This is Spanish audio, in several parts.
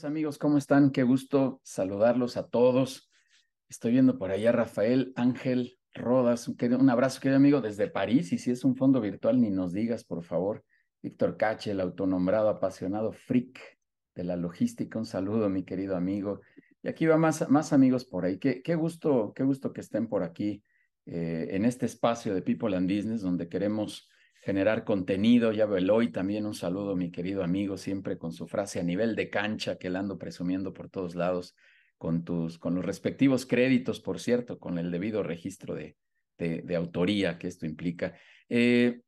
Queridos amigos, ¿cómo están? Qué gusto saludarlos a todos. Estoy viendo por allá a Rafael Ángel Rodas. Un abrazo, querido amigo, desde París. Y si es un fondo virtual, ni nos digas, por favor. Víctor Cache, el autonombrado apasionado freak de la logística. Un saludo, mi querido amigo. Y aquí va más, más amigos por ahí. Qué, qué gusto, qué gusto que estén por aquí eh, en este espacio de People and Business, donde queremos generar contenido. Ya veo hoy también un saludo, mi querido amigo, siempre con su frase a nivel de cancha que la ando presumiendo por todos lados, con, tus, con los respectivos créditos, por cierto, con el debido registro de, de, autoría que esto implica. Eh,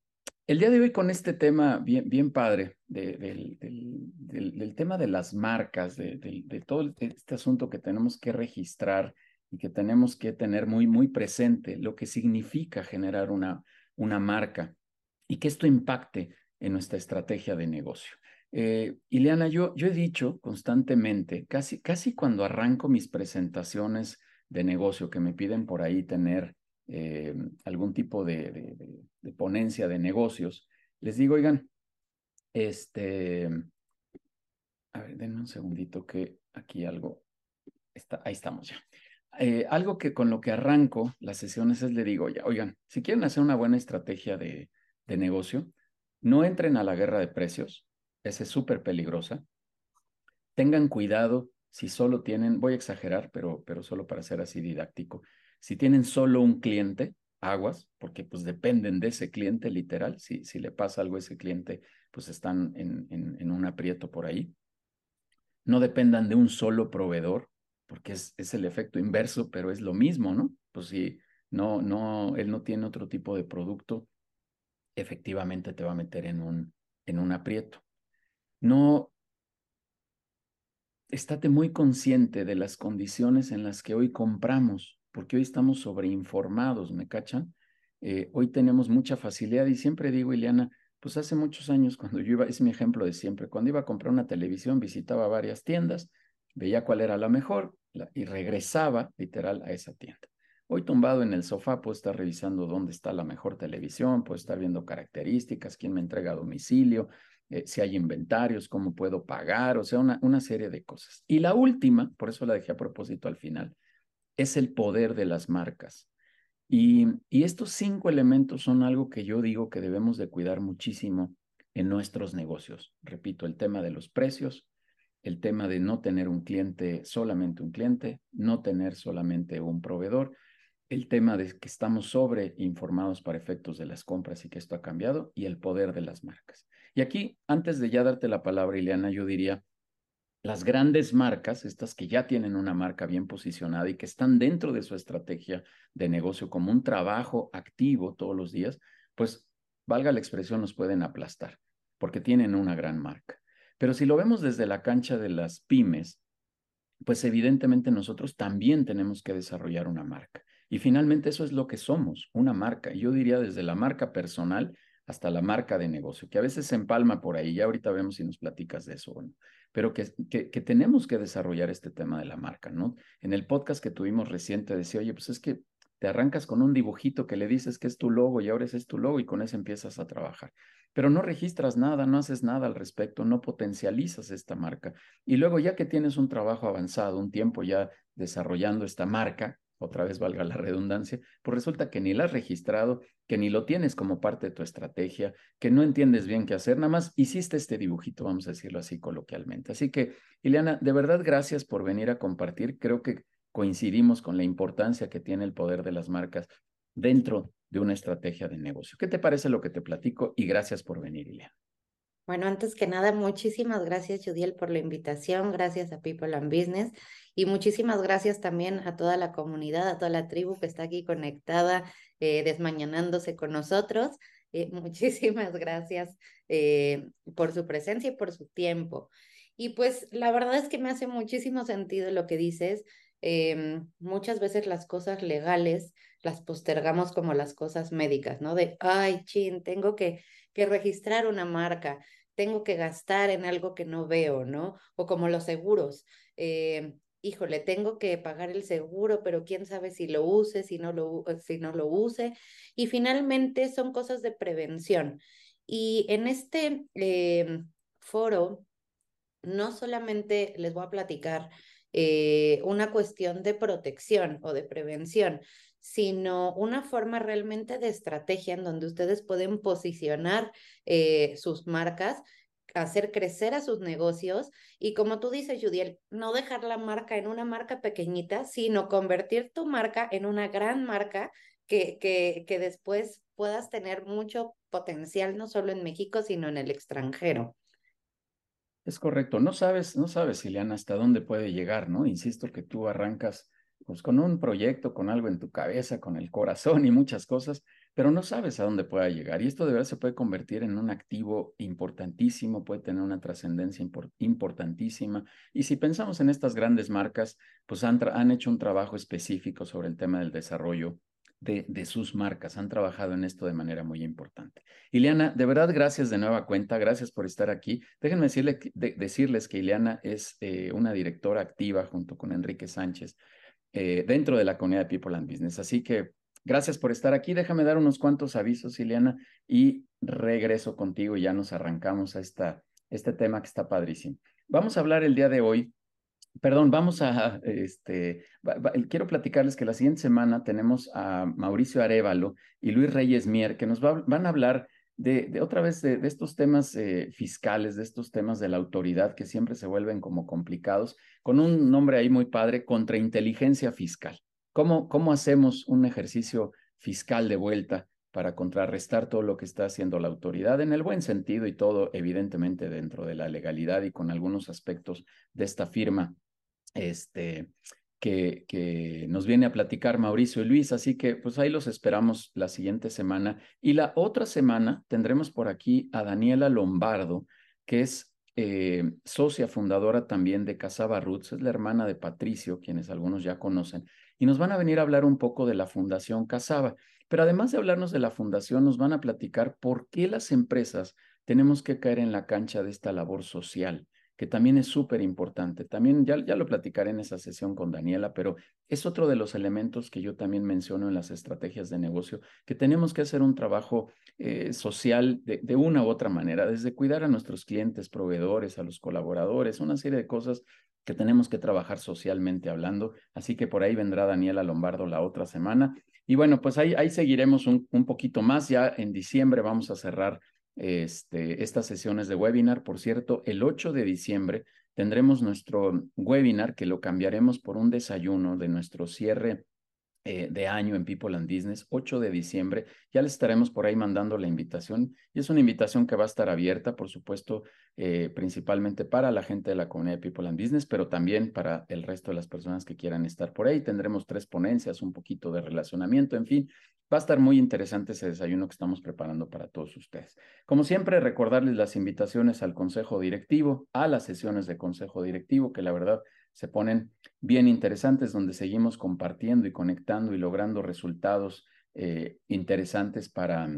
el día de hoy con este tema bien, bien padre, del, del, tema de las marcas, de, todo este asunto que tenemos que registrar y que tenemos que tener muy, muy presente, lo que significa generar una, una marca y que esto impacte en nuestra estrategia de negocio. Eh, Ileana, yo, yo he dicho constantemente, casi, casi cuando arranco mis presentaciones de negocio que me piden por ahí tener eh, algún tipo de, ponencia de negocios, les digo, oigan, este, a ver, denme un segundito que aquí algo está, ahí estamos ya. Eh, algo que con lo que arranco las sesiones es le digo, ya, oigan, si quieren hacer una buena estrategia de, de negocio, no entren a la guerra de precios, esa es súper peligrosa. Tengan cuidado si solo tienen, voy a exagerar, pero, pero solo para ser así didáctico, si tienen solo un cliente, aguas, porque pues dependen de ese cliente literal, si, si le pasa algo a ese cliente, pues están en, en, en un aprieto por ahí. No dependan de un solo proveedor, porque es, es el efecto inverso, pero es lo mismo, ¿no? Pues si no, no, él no tiene otro tipo de producto, efectivamente te va a meter en un, en un aprieto. No, estate muy consciente de las condiciones en las que hoy compramos, porque hoy estamos sobreinformados, ¿me cachan? Eh, hoy tenemos mucha facilidad y siempre digo, Ileana, pues hace muchos años cuando yo iba, es mi ejemplo de siempre, cuando iba a comprar una televisión visitaba varias tiendas, veía cuál era la mejor y regresaba literal a esa tienda. Hoy tumbado en el sofá puedo estar revisando dónde está la mejor televisión, puedo estar viendo características, quién me entrega a domicilio, eh, si hay inventarios, cómo puedo pagar, o sea, una, una serie de cosas. Y la última, por eso la dejé a propósito al final, es el poder de las marcas. Y, y estos cinco elementos son algo que yo digo que debemos de cuidar muchísimo en nuestros negocios. Repito, el tema de los precios, el tema de no tener un cliente, solamente un cliente, no tener solamente un proveedor el tema de que estamos sobre informados para efectos de las compras y que esto ha cambiado y el poder de las marcas. Y aquí, antes de ya darte la palabra, Ileana, yo diría, las grandes marcas, estas que ya tienen una marca bien posicionada y que están dentro de su estrategia de negocio como un trabajo activo todos los días, pues, valga la expresión, nos pueden aplastar porque tienen una gran marca. Pero si lo vemos desde la cancha de las pymes, pues evidentemente nosotros también tenemos que desarrollar una marca. Y finalmente eso es lo que somos, una marca. Yo diría desde la marca personal hasta la marca de negocio, que a veces se empalma por ahí. Ya ahorita vemos si nos platicas de eso, bueno, pero que, que, que, tenemos que desarrollar este tema de la marca, ¿no? En el podcast que tuvimos reciente decía, oye, pues es que te arrancas con un dibujito que le dices que es tu logo y ahora ese es tu logo y con eso empiezas a trabajar. Pero no registras nada, no haces nada al respecto, no potencializas esta marca. Y luego ya que tienes un trabajo avanzado, un tiempo ya desarrollando esta marca, otra vez valga la redundancia, pues resulta que ni la has registrado, que ni lo tienes como parte de tu estrategia, que no entiendes bien qué hacer, nada más hiciste este dibujito, vamos a decirlo así coloquialmente. Así que, Ileana, de verdad gracias por venir a compartir. Creo que coincidimos con la importancia que tiene el poder de las marcas dentro de una estrategia de negocio. ¿Qué te parece lo que te platico? Y gracias por venir, Ileana. Bueno, antes que nada, muchísimas gracias, Judiel, por la invitación. Gracias a People and Business. Y muchísimas gracias también a toda la comunidad, a toda la tribu que está aquí conectada, eh, desmañanándose con nosotros. Eh, muchísimas gracias eh, por su presencia y por su tiempo. Y pues la verdad es que me hace muchísimo sentido lo que dices. Em, muchas veces las cosas legales las postergamos como las cosas médicas, ¿no? De, ay, chin, tengo que que registrar una marca, tengo que gastar en algo que no veo, ¿no? O como los seguros. Eh, híjole, tengo que pagar el seguro, pero quién sabe si lo use, si no lo, si no lo use. Y finalmente son cosas de prevención. Y en este eh, foro no solamente les voy a platicar eh, una cuestión de protección o de prevención, sino una forma realmente de estrategia en donde ustedes pueden posicionar eh, sus marcas hacer crecer a sus negocios y como tú dices, Judiel, no dejar la marca en una marca pequeñita, sino convertir tu marca en una gran marca que, que, que después puedas tener mucho potencial, no solo en México, sino en el extranjero. Es correcto. No sabes, no sabes, Ileana, hasta dónde puede llegar, ¿no? Insisto que tú arrancas pues con un proyecto, con algo en tu cabeza, con el corazón y muchas cosas, pero no sabes a dónde pueda llegar. Y esto de verdad se puede convertir en un activo importantísimo, puede tener una trascendencia importantísima. Y si pensamos en estas grandes marcas, pues han, hecho un trabajo específico sobre el tema del desarrollo de, sus marcas. Han trabajado en esto de manera muy importante. Ileana, de verdad, gracias de nueva cuenta, gracias por estar aquí. Déjenme decirles que Ileana es eh, una directora activa junto con Enrique Sánchez eh, dentro de la comunidad de People and Business. Así que gracias por estar aquí. Déjame dar unos cuantos avisos, Ileana, y regreso contigo y ya nos arrancamos a esta, este tema que está padrísimo. Vamos a hablar el día de hoy Perdón, vamos a, este, quiero platicarles que la siguiente semana tenemos a Mauricio Arevalo y Luis Reyes Mier, que nos van a hablar de, otra vez de, estos temas eh, fiscales, de estos temas de la autoridad que siempre se vuelven como complicados, con un nombre ahí muy padre, contrainteligencia fiscal. ¿Cómo, cómo hacemos un ejercicio fiscal de vuelta para contrarrestar todo lo que está haciendo la autoridad en el buen sentido y todo evidentemente dentro de la legalidad y con algunos aspectos de esta firma este, que, nos viene a platicar Mauricio y Luis. Así que pues ahí los esperamos la siguiente semana. Y la otra semana tendremos por aquí a Daniela Lombardo, que es eh, socia fundadora también de Casaba Roots, es la hermana de Patricio, quienes algunos ya conocen, y nos van a venir a hablar un poco de la Fundación Casaba. Pero además de hablarnos de la fundación, nos van a platicar por qué las empresas tenemos que caer en la cancha de esta labor social que también es súper importante. También ya, ya lo platicaré en esa sesión con Daniela, pero es otro de los elementos que yo también menciono en las estrategias de negocio, que tenemos que hacer un trabajo eh, social de, de, una u otra manera, desde cuidar a nuestros clientes, proveedores, a los colaboradores, una serie de cosas que tenemos que trabajar socialmente hablando. Así que por ahí vendrá Daniela Lombardo la otra semana. Y bueno, pues ahí, ahí seguiremos un, un poquito más. Ya en diciembre vamos a cerrar este, estas sesiones de webinar. Por cierto, el 8 de diciembre tendremos nuestro webinar que lo cambiaremos por un desayuno de nuestro cierre eh, de año en People and Business, 8 de diciembre. Ya les estaremos por ahí mandando la invitación y es una invitación que va a estar abierta, por supuesto, eh, principalmente para la gente de la comunidad de People and Business, pero también para el resto de las personas que quieran estar por ahí. Tendremos tres ponencias, un poquito de relacionamiento, en fin. Va a estar muy interesante ese desayuno que estamos preparando para todos ustedes. Como siempre, recordarles las invitaciones al consejo directivo, a las sesiones de consejo directivo, que la verdad se ponen bien interesantes, donde seguimos compartiendo y conectando y logrando resultados eh, interesantes para,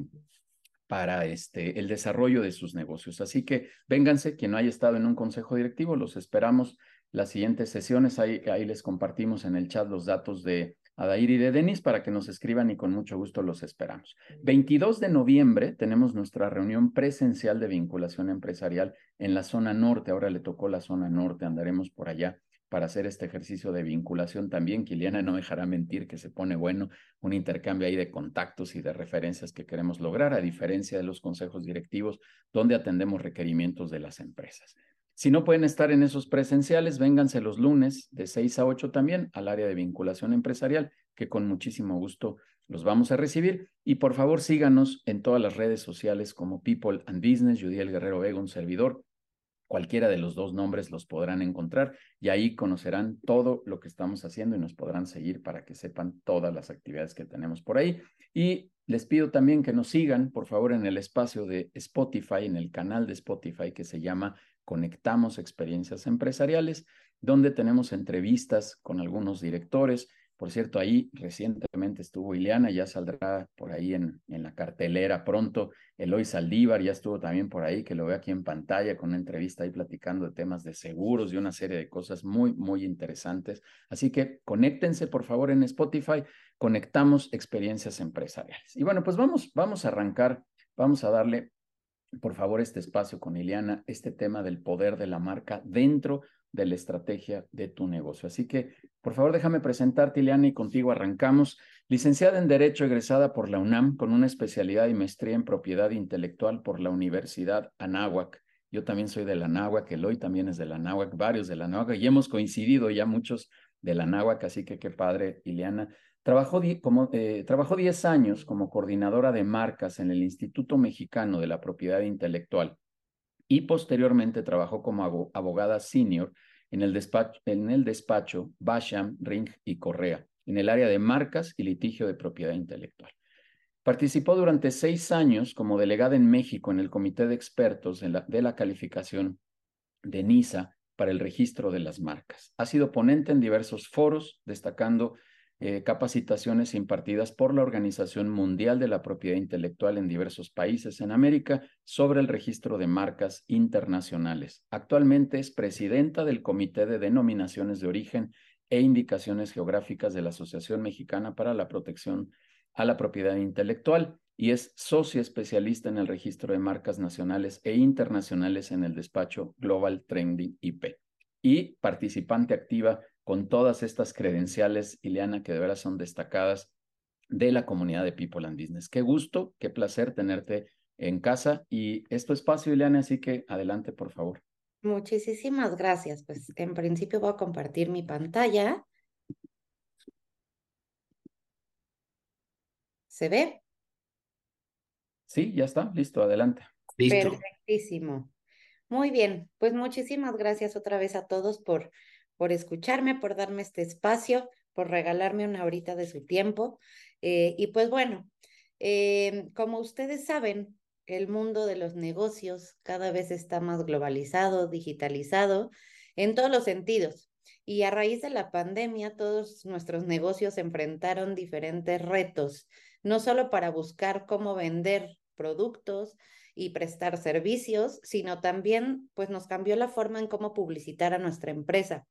para este, el desarrollo de sus negocios. Así que vénganse, quien no haya estado en un consejo directivo, los esperamos las siguientes sesiones. Ahí, ahí les compartimos en el chat los datos de Adair y de Denis para que nos escriban y con mucho gusto los esperamos. 22 de noviembre tenemos nuestra reunión presencial de vinculación empresarial en la zona norte. Ahora le tocó la zona norte, andaremos por allá para hacer este ejercicio de vinculación también. Kiliana no dejará mentir que se pone bueno un intercambio ahí de contactos y de referencias que queremos lograr, a diferencia de los consejos directivos, donde atendemos requerimientos de las empresas. Si no pueden estar en esos presenciales, vénganse los lunes de 6 a 8 también al área de vinculación empresarial, que con muchísimo gusto los vamos a recibir. Y por favor síganos en todas las redes sociales como People and Business, Judiel Guerrero Vega, un servidor, Cualquiera de los dos nombres los podrán encontrar y ahí conocerán todo lo que estamos haciendo y nos podrán seguir para que sepan todas las actividades que tenemos por ahí. Y les pido también que nos sigan, por favor, en el espacio de Spotify, en el canal de Spotify que se llama Conectamos Experiencias Empresariales, donde tenemos entrevistas con algunos directores, por cierto, ahí recientemente estuvo Ileana, ya saldrá por ahí en, en la cartelera pronto. Eloy Saldívar ya estuvo también por ahí, que lo ve aquí en pantalla con una entrevista ahí platicando de temas de seguros y una serie de cosas muy, muy interesantes. Así que conéctense por favor en Spotify, conectamos experiencias empresariales. Y bueno, pues vamos, vamos a arrancar, vamos a darle por favor, este espacio con Ileana, este tema del poder de la marca dentro de la estrategia de tu negocio. Así que, por favor, déjame presentarte, Ileana, y contigo arrancamos. Licenciada en Derecho, egresada por la UNAM, con una especialidad y maestría en propiedad intelectual por la Universidad Anáhuac. Yo también soy de la Anáhuac, Eloy también es de la Anáhuac, varios de la Anáhuac, y hemos coincidido ya muchos de la Anáhuac, así que qué padre, Ileana. Trabajó, como, eh, trabajó 10 años como coordinadora de marcas en el Instituto Mexicano de la Propiedad Intelectual y posteriormente trabajó como abogada senior en el despacho, en el despacho Basham, Ring y Correa, en el área de marcas y litigio de propiedad intelectual. Participó durante seis años como delegada en México en el Comité de Expertos de la, de la Calificación de NISA para el registro de las marcas. Ha sido ponente en diversos foros, destacando eh, capacitaciones impartidas por la Organización Mundial de la Propiedad Intelectual en diversos países en América sobre el registro de marcas internacionales. Actualmente es presidenta del Comité de Denominaciones de Origen e Indicaciones Geográficas de la Asociación Mexicana para la Protección a la Propiedad Intelectual y es socia especialista en el registro de marcas nacionales e internacionales en el despacho Global Trending IP y participante activa con todas estas credenciales, Ileana, que de veras son destacadas de la comunidad de People and Business. Qué gusto, qué placer tenerte en casa y es tu espacio, Ileana, así que adelante, por favor. Muchísimas gracias. Pues en principio voy a compartir mi pantalla. ¿Se ve? Sí, ya está, listo, adelante. Listo. Perfectísimo. Muy bien, pues muchísimas gracias otra vez a todos por por escucharme, por darme este espacio, por regalarme una horita de su tiempo. Eh, y pues bueno, eh, como ustedes saben, el mundo de los negocios cada vez está más globalizado, digitalizado, en todos los sentidos. Y a raíz de la pandemia, todos nuestros negocios enfrentaron diferentes retos, no solo para buscar cómo vender productos, y prestar servicios, sino también pues nos cambió la forma en cómo publicitar a nuestra empresa.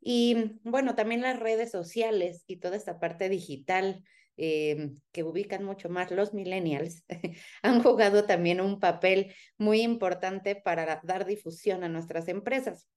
Y bueno, también las redes sociales y toda esta parte digital eh, que ubican mucho más los millennials han jugado también un papel muy importante para dar difusión a nuestras empresas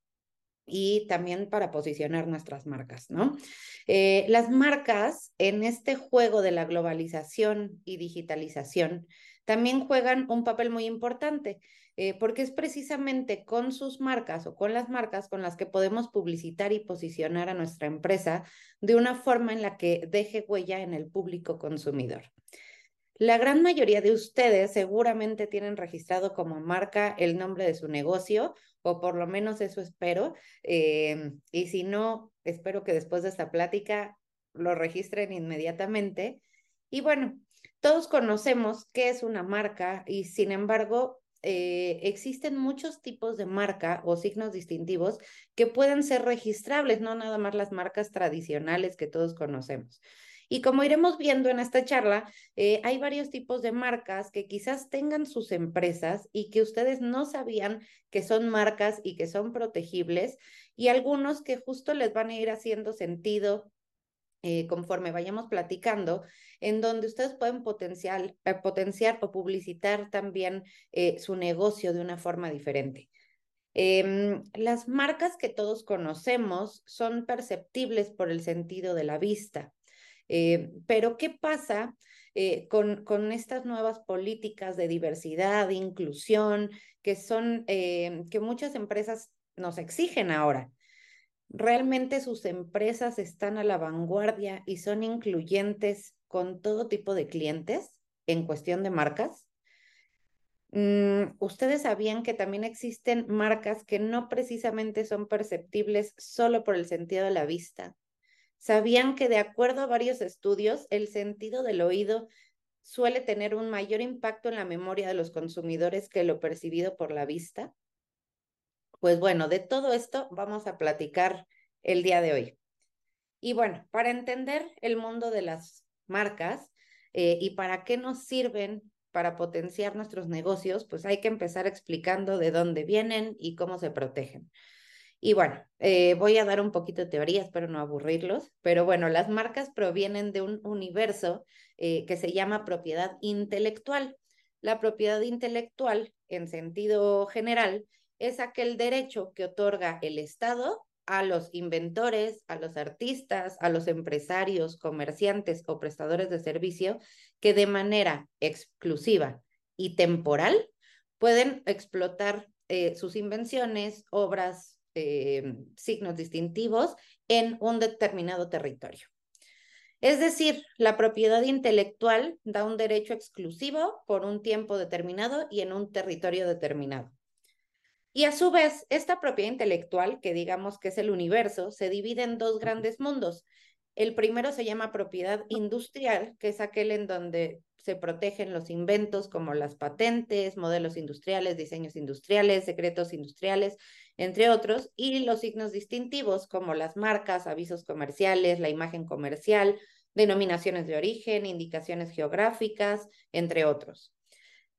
y también para posicionar nuestras marcas, ¿no? Eh, las marcas en este juego de la globalización y digitalización también juegan un papel muy importante, eh, porque es precisamente con sus marcas o con las marcas con las que podemos publicitar y posicionar a nuestra empresa de una forma en la que deje huella en el público consumidor. La gran mayoría de ustedes seguramente tienen registrado como marca el nombre de su negocio, o por lo menos eso espero. Eh, y si no, espero que después de esta plática lo registren inmediatamente. Y bueno, todos conocemos qué es una marca y sin embargo eh, existen muchos tipos de marca o signos distintivos que pueden ser registrables, no nada más las marcas tradicionales que todos conocemos. Y como iremos viendo en esta charla, eh, hay varios tipos de marcas que quizás tengan sus empresas y que ustedes no sabían que son marcas y que son protegibles, y algunos que justo les van a ir haciendo sentido eh, conforme vayamos platicando, en donde ustedes pueden potenciar, eh, potenciar o publicitar también eh, su negocio de una forma diferente. Em, las marcas que todos conocemos son perceptibles por el sentido de la vista, pero ¿qué pasa con, con, estas nuevas políticas de diversidad, de inclusión, que son, que muchas empresas nos exigen ahora? ¿Realmente sus empresas están a la vanguardia y son incluyentes con todo tipo de clientes en cuestión de marcas? Mm, ¿Ustedes sabían que también existen marcas que no precisamente son perceptibles solo por el sentido de la vista? ¿Sabían que de acuerdo a varios estudios, el sentido del oído suele tener un mayor impacto en la memoria de los consumidores que lo percibido por la vista? Pues bueno, de todo esto vamos a platicar el día de hoy. Y bueno, para entender el mundo de las marcas eh, y para qué nos sirven para potenciar nuestros negocios, pues hay que empezar explicando de dónde vienen y cómo se protegen. Y bueno, eh, voy a dar un poquito de teoría, espero no aburrirlos, pero bueno, las marcas provienen de un universo eh, que se llama propiedad intelectual. La propiedad intelectual en sentido general, es aquel derecho que otorga el Estado a los inventores, a los artistas, a los empresarios, comerciantes o prestadores de servicio que de manera exclusiva y temporal pueden explotar eh, sus invenciones, obras, eh, signos distintivos en un determinado territorio. Es decir, la propiedad intelectual da un derecho exclusivo por un tiempo determinado y en un territorio determinado. Y a su vez, esta propiedad intelectual, que digamos que es el universo, se divide en dos grandes mundos. El primero se llama propiedad industrial, que es aquel en donde se protegen los inventos como las patentes, modelos industriales, diseños industriales, secretos industriales, entre otros, y los signos distintivos como las marcas, avisos comerciales, la imagen comercial, denominaciones de origen, indicaciones geográficas, entre otros.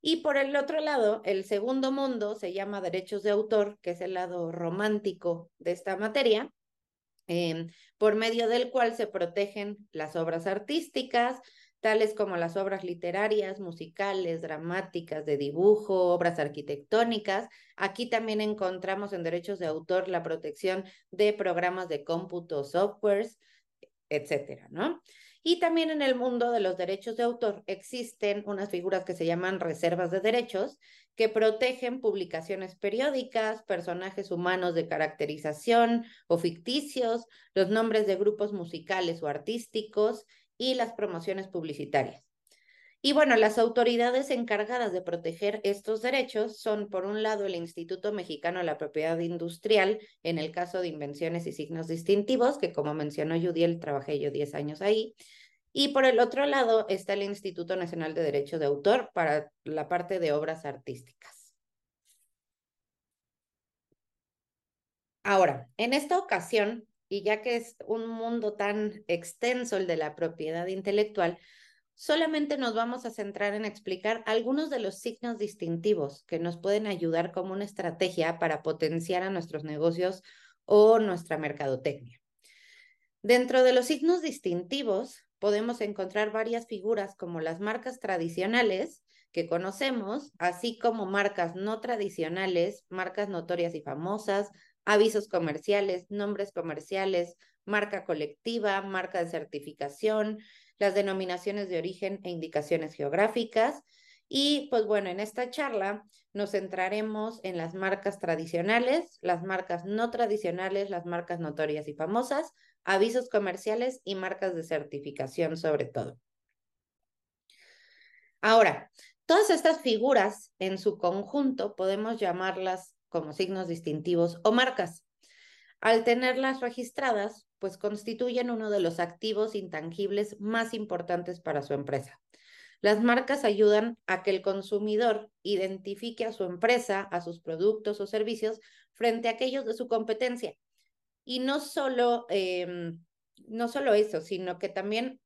Y por el otro lado, el segundo mundo se llama derechos de autor, que es el lado romántico de esta materia, em, por medio del cual se protegen las obras artísticas, tales como las obras literarias, musicales, dramáticas, de dibujo, obras arquitectónicas. Aquí también encontramos en derechos de autor la protección de programas de cómputo, softwares, etcétera, ¿no? Y también en el mundo de los derechos de autor existen unas figuras que se llaman reservas de derechos que protegen publicaciones periódicas, personajes humanos de caracterización o ficticios, los nombres de grupos musicales o artísticos y las promociones publicitarias. Y bueno, las autoridades encargadas de proteger estos derechos son, por un lado, el Instituto Mexicano de la Propiedad Industrial, en el caso de invenciones y signos distintivos, que como mencionó Judiel, trabajé yo 10 años ahí. Y por el otro lado está el Instituto Nacional de Derecho de Autor para la parte de obras artísticas. Ahora, en esta ocasión, y ya que es un mundo tan extenso el de la propiedad intelectual, solamente nos vamos a centrar en explicar algunos de los signos distintivos que nos pueden ayudar como una estrategia para potenciar a nuestros negocios o nuestra mercadotecnia. Dentro de los signos distintivos podemos encontrar varias figuras como las marcas tradicionales que conocemos, así como marcas no tradicionales, marcas notorias y famosas, avisos comerciales, nombres comerciales, marca colectiva, marca de certificación, las denominaciones de origen e indicaciones geográficas. Y pues bueno, en esta charla nos centraremos en las marcas tradicionales, las marcas no tradicionales, las marcas notorias y famosas, avisos comerciales y marcas de certificación sobre todo. Ahora, todas estas figuras en su conjunto podemos llamarlas como signos distintivos o marcas. Al tenerlas registradas, pues constituyen uno de los activos intangibles más importantes para su empresa. Las marcas ayudan a que el consumidor identifique a su empresa, a sus productos o servicios frente a aquellos de su competencia. Y no solo, em, no solo eso, sino que también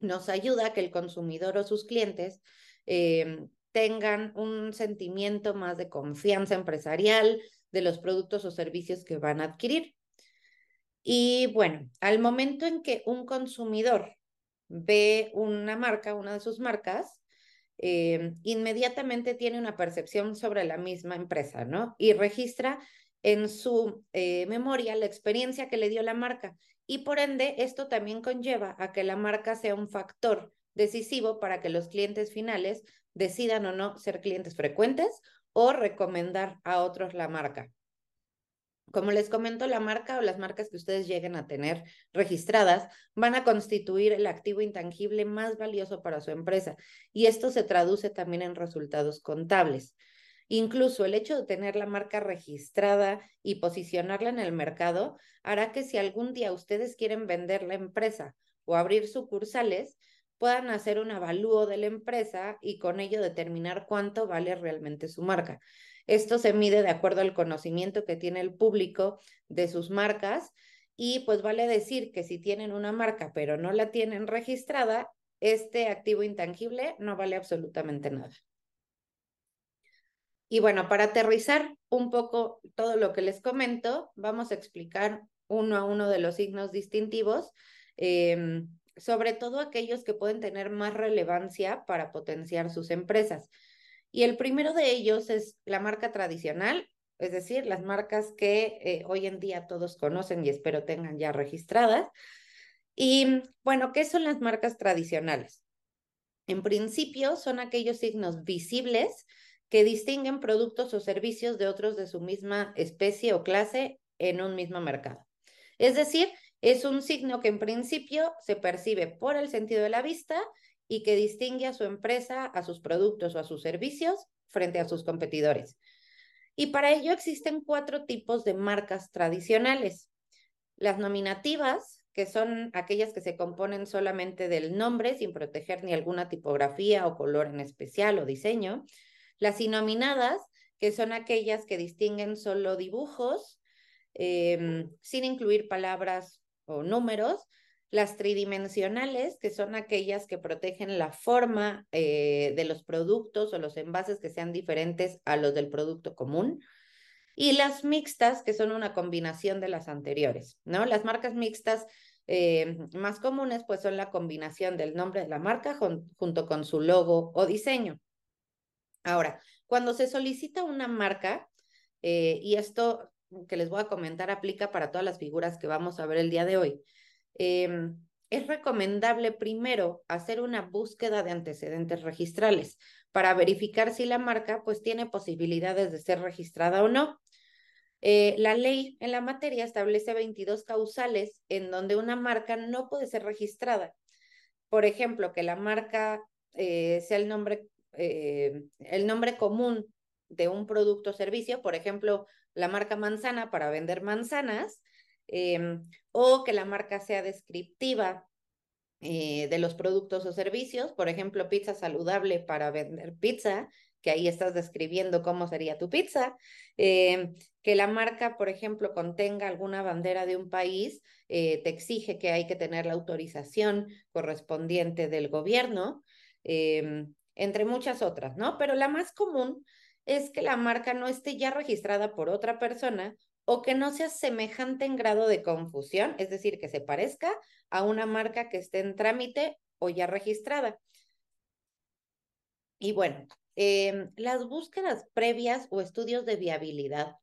nos ayuda a que el consumidor o sus clientes em, tengan un sentimiento más de confianza empresarial de los productos o servicios que van a adquirir. Y bueno, al momento en que un consumidor ve una marca, una de sus marcas, eh, inmediatamente tiene una percepción sobre la misma empresa, ¿no? Y registra en su eh, memoria la experiencia que le dio la marca. Y por ende, esto también conlleva a que la marca sea un factor decisivo para que los clientes finales decidan o no ser clientes frecuentes o recomendar a otros la marca. Como les comento, la marca o las marcas que ustedes lleguen a tener registradas van a constituir el activo intangible más valioso para su empresa y esto se traduce también en resultados contables. Incluso el hecho de tener la marca registrada y posicionarla en el mercado hará que si algún día ustedes quieren vender la empresa o abrir sucursales, puedan hacer un avalúo de la empresa y con ello determinar cuánto vale realmente su marca. Esto se mide de acuerdo al conocimiento que tiene el público de sus marcas y pues vale decir que si tienen una marca pero no la tienen registrada, este activo intangible no vale absolutamente nada. Y bueno, para aterrizar un poco todo lo que les comento, vamos a explicar uno a uno de los signos distintivos, em, sobre todo aquellos que pueden tener más relevancia para potenciar sus empresas. Y el primero de ellos es la marca tradicional, es decir, las marcas que eh, hoy en día todos conocen y espero tengan ya registradas. Y bueno, ¿qué son las marcas tradicionales? En principio, son aquellos signos visibles que distinguen productos o servicios de otros de su misma especie o clase en un mismo mercado. Es decir, es un signo que en principio se percibe por el sentido de la vista y que distingue a su empresa, a sus productos o a sus servicios frente a sus competidores. Y para ello existen cuatro tipos de marcas tradicionales. Las nominativas, que son aquellas que se componen solamente del nombre sin proteger ni alguna tipografía o color en especial o diseño. Las inominadas, que son aquellas que distinguen solo dibujos em, sin incluir palabras o números. Las tridimensionales, que son aquellas que protegen la forma eh, de los productos o los envases que sean diferentes a los del producto común. Y las mixtas, que son una combinación de las anteriores, ¿no? Las marcas mixtas eh, más comunes, pues son la combinación del nombre de la marca junto con su logo o diseño. Ahora, cuando se solicita una marca, eh, y esto que les voy a comentar aplica para todas las figuras que vamos a ver el día de hoy, em, es recomendable primero hacer una búsqueda de antecedentes registrales para verificar si la marca pues tiene posibilidades de ser registrada o no. Eh, la ley en la materia establece 22 causales en donde una marca no puede ser registrada. Por ejemplo, que la marca eh, sea el nombre, eh, el nombre común de un producto o servicio, por ejemplo, la marca manzana para vender manzanas, em, o que la marca sea descriptiva de los productos o servicios, por ejemplo, pizza saludable para vender pizza, que ahí estás describiendo cómo sería tu pizza, em, que la marca, por ejemplo, contenga alguna bandera de un país, eh, te exige que hay que tener la autorización correspondiente del gobierno, em, entre muchas otras, ¿no? Pero la más común es que la marca no esté ya registrada por otra persona o que no sea semejante en grado de confusión, es decir, que se parezca a una marca que esté en trámite o ya registrada. Y bueno, em, las búsquedas previas o estudios de viabilidad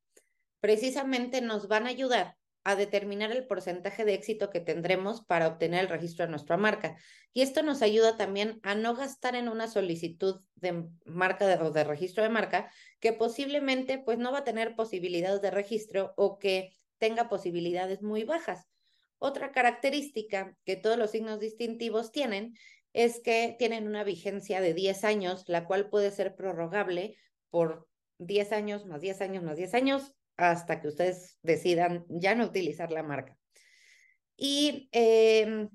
precisamente nos van a ayudar a determinar el porcentaje de éxito que tendremos para obtener el registro de nuestra marca. Y esto nos ayuda también a no gastar en una solicitud de marca o de registro de marca que posiblemente pues no va a tener posibilidades de registro o que tenga posibilidades muy bajas. Otra característica que todos los signos distintivos tienen es que tienen una vigencia de 10 años, la cual puede ser prorrogable por 10 años, más 10 años, más 10 años, hasta que ustedes decidan ya no utilizar la marca. Y em,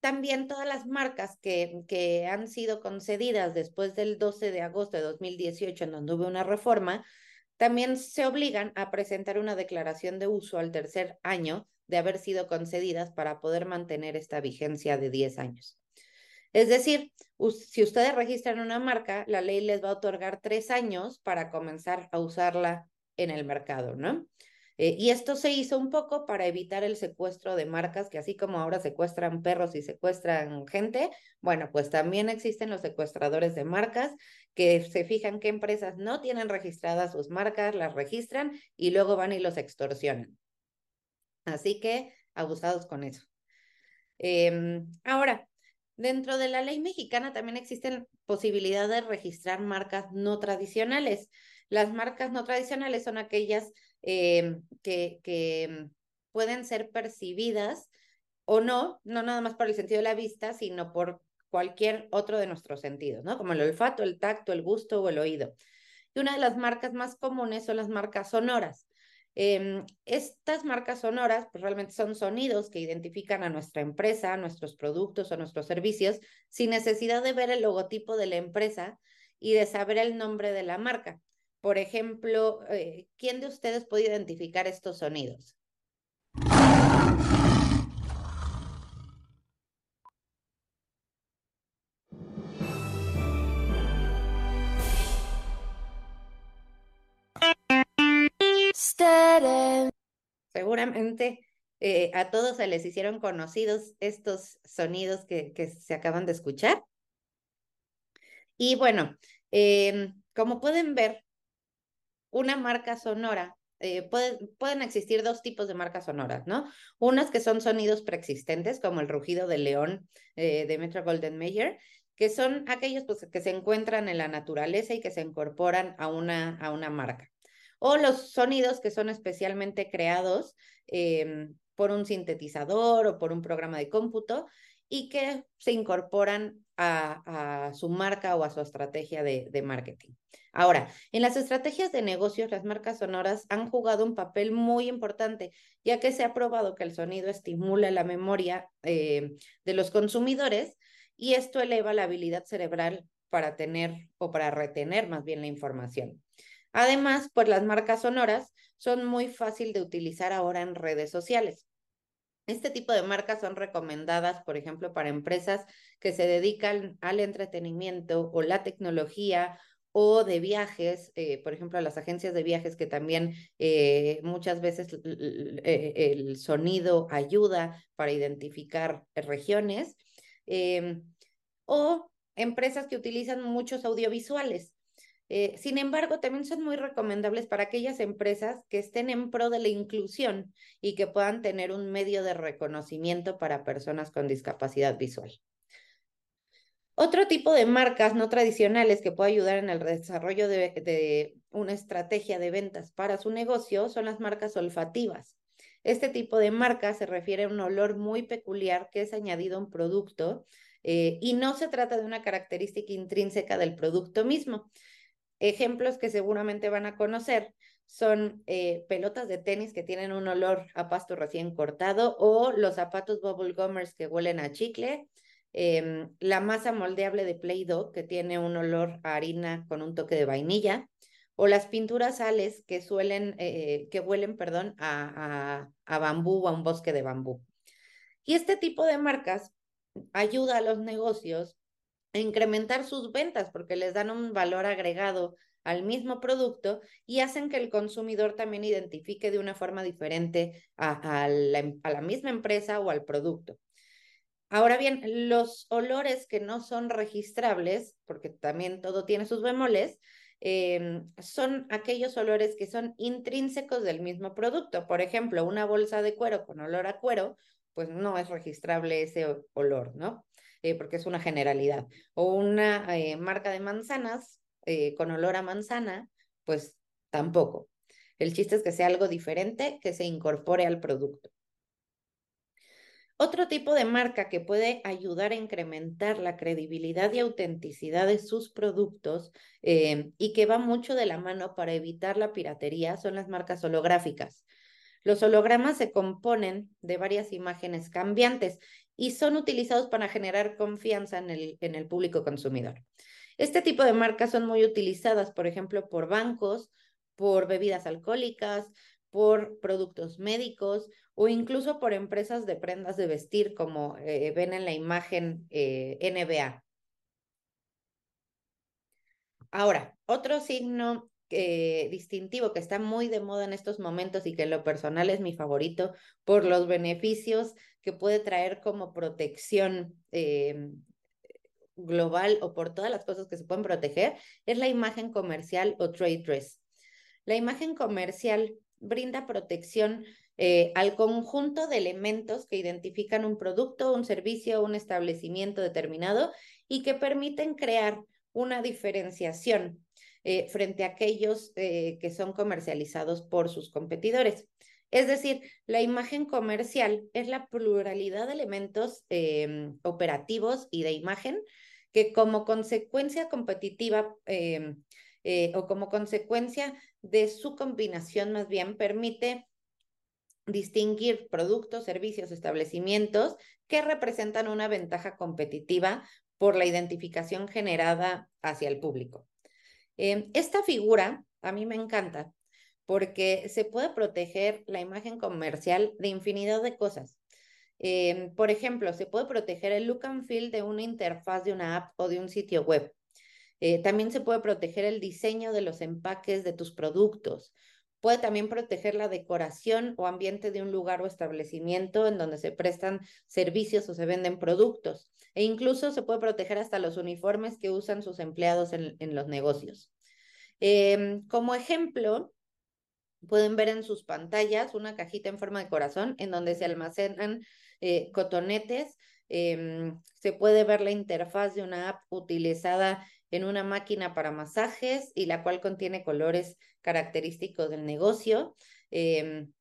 también todas las marcas que, que han sido concedidas después del 12 de agosto de 2018, en donde hubo una reforma, también se obligan a presentar una declaración de uso al tercer año de haber sido concedidas para poder mantener esta vigencia de 10 años. Es decir, si ustedes registran una marca, la ley les va a otorgar tres años para comenzar a usarla en el mercado, ¿no? Eh, y esto se hizo un poco para evitar el secuestro de marcas, que así como ahora secuestran perros y secuestran gente, bueno, pues también existen los secuestradores de marcas que se fijan qué empresas no tienen registradas sus marcas, las registran y luego van y los extorsionan. Así que abusados con eso. Em, ahora, dentro de la ley mexicana también existen posibilidades de registrar marcas no tradicionales. Las marcas no tradicionales son aquellas eh, que, pueden ser percibidas o no, no nada más por el sentido de la vista, sino por cualquier otro de nuestros sentidos, ¿no? Como el olfato, el tacto, el gusto o el oído. Y una de las marcas más comunes son las marcas sonoras. Em, estas marcas sonoras pues, realmente son sonidos que identifican a nuestra empresa, a nuestros productos o nuestros servicios sin necesidad de ver el logotipo de la empresa y de saber el nombre de la marca. Por ejemplo, eh, ¿quién de ustedes puede identificar estos sonidos? Seguramente eh, a todos se les hicieron conocidos estos sonidos que, que se acaban de escuchar. Y bueno, Em, como pueden ver, una marca sonora, eh, pueden existir dos tipos de marcas sonoras, ¿no? Unas que son sonidos preexistentes, como el rugido del león eh, de Metro Golden Mayer, que son aquellos pues, que se encuentran en la naturaleza y que se incorporan a una, a una marca. O los sonidos que son especialmente creados em, por un sintetizador o por un programa de cómputo y que se incorporan a, su marca o a su estrategia de, marketing. Ahora, en las estrategias de negocios, las marcas sonoras han jugado un papel muy importante, ya que se ha probado que el sonido estimula la memoria eh, de los consumidores y esto eleva la habilidad cerebral para tener o para retener más bien la información. Además, pues las marcas sonoras son muy fácil de utilizar ahora en redes sociales. Este tipo de marcas son recomendadas, por ejemplo, para empresas que se dedican al entretenimiento o la tecnología o de viajes, eh, por ejemplo, a las agencias de viajes que también eh, muchas veces eh, el sonido ayuda para identificar regiones, em, o empresas que utilizan muchos audiovisuales. Eh, sin embargo, también son muy recomendables para aquellas empresas que estén en pro de la inclusión y que puedan tener un medio de reconocimiento para personas con discapacidad visual. Otro tipo de marcas no tradicionales que puede ayudar en el desarrollo de, una estrategia de ventas para su negocio son las marcas olfativas. Este tipo de marca se refiere a un olor muy peculiar que es añadido a un producto eh, y no se trata de una característica intrínseca del producto mismo, Ejemplos que seguramente van a conocer son eh, pelotas de tenis que tienen un olor a pasto recién cortado o los zapatos bubble gummers que huelen a chicle, em, la masa moldeable de Play-Doh que tiene un olor a harina con un toque de vainilla o las pinturas sales que suelen, eh, que huelen, perdón, a, a, a bambú o a un bosque de bambú. Y este tipo de marcas ayuda a los negocios incrementar sus ventas porque les dan un valor agregado al mismo producto y hacen que el consumidor también identifique de una forma diferente a, la, em, la, misma empresa o al producto. Ahora bien, los olores que no son registrables, porque también todo tiene sus bemoles, em, son aquellos olores que son intrínsecos del mismo producto. Por ejemplo, una bolsa de cuero con olor a cuero, pues no es registrable ese olor, ¿no? Eh, porque es una generalidad. O una eh, marca de manzanas eh, con olor a manzana, pues tampoco. El chiste es que sea algo diferente que se incorpore al producto. Otro tipo de marca que puede ayudar a incrementar la credibilidad y autenticidad de sus productos y que va mucho de la mano para evitar la piratería son las marcas holográficas. Los hologramas se componen de varias imágenes cambiantes y son utilizados para generar confianza en el, en el público consumidor. Este tipo de marcas son muy utilizadas, por ejemplo, por bancos, por bebidas alcohólicas, por productos médicos o incluso por empresas de prendas de vestir, como eh, ven en la imagen eh, NBA. Ahora, otro signo eh, distintivo que está muy de moda en estos momentos y que en lo personal es mi favorito por los beneficios que puede traer como protección eh, global o por todas las cosas que se pueden proteger, es la imagen comercial o trade dress. La imagen comercial brinda protección eh, al conjunto de elementos que identifican un producto, un servicio, un establecimiento determinado y que permiten crear una diferenciación eh, frente a aquellos eh, que son comercializados por sus competidores. Es decir, la imagen comercial es la pluralidad de elementos em, operativos y de imagen que como consecuencia competitiva em, eh, o como consecuencia de su combinación más bien permite distinguir productos, servicios, establecimientos que representan una ventaja competitiva por la identificación generada hacia el público. Em, esta figura a mí me encanta porque se puede proteger la imagen comercial de infinidad de cosas. Em, por ejemplo, se puede proteger el look and feel de una interfaz de una app o de un sitio web. Eh, también se puede proteger el diseño de los empaques de tus productos. Puede también proteger la decoración o ambiente de un lugar o establecimiento en donde se prestan servicios o se venden productos. e incluso se puede proteger hasta los uniformes que usan sus empleados en, en los negocios. Em, como ejemplo, pueden ver en sus pantallas una cajita en forma de corazón en donde se almacenan eh, cotonetes. Em, se puede ver la interfaz de una app utilizada en una máquina para masajes y la cual contiene colores característicos del negocio. Em,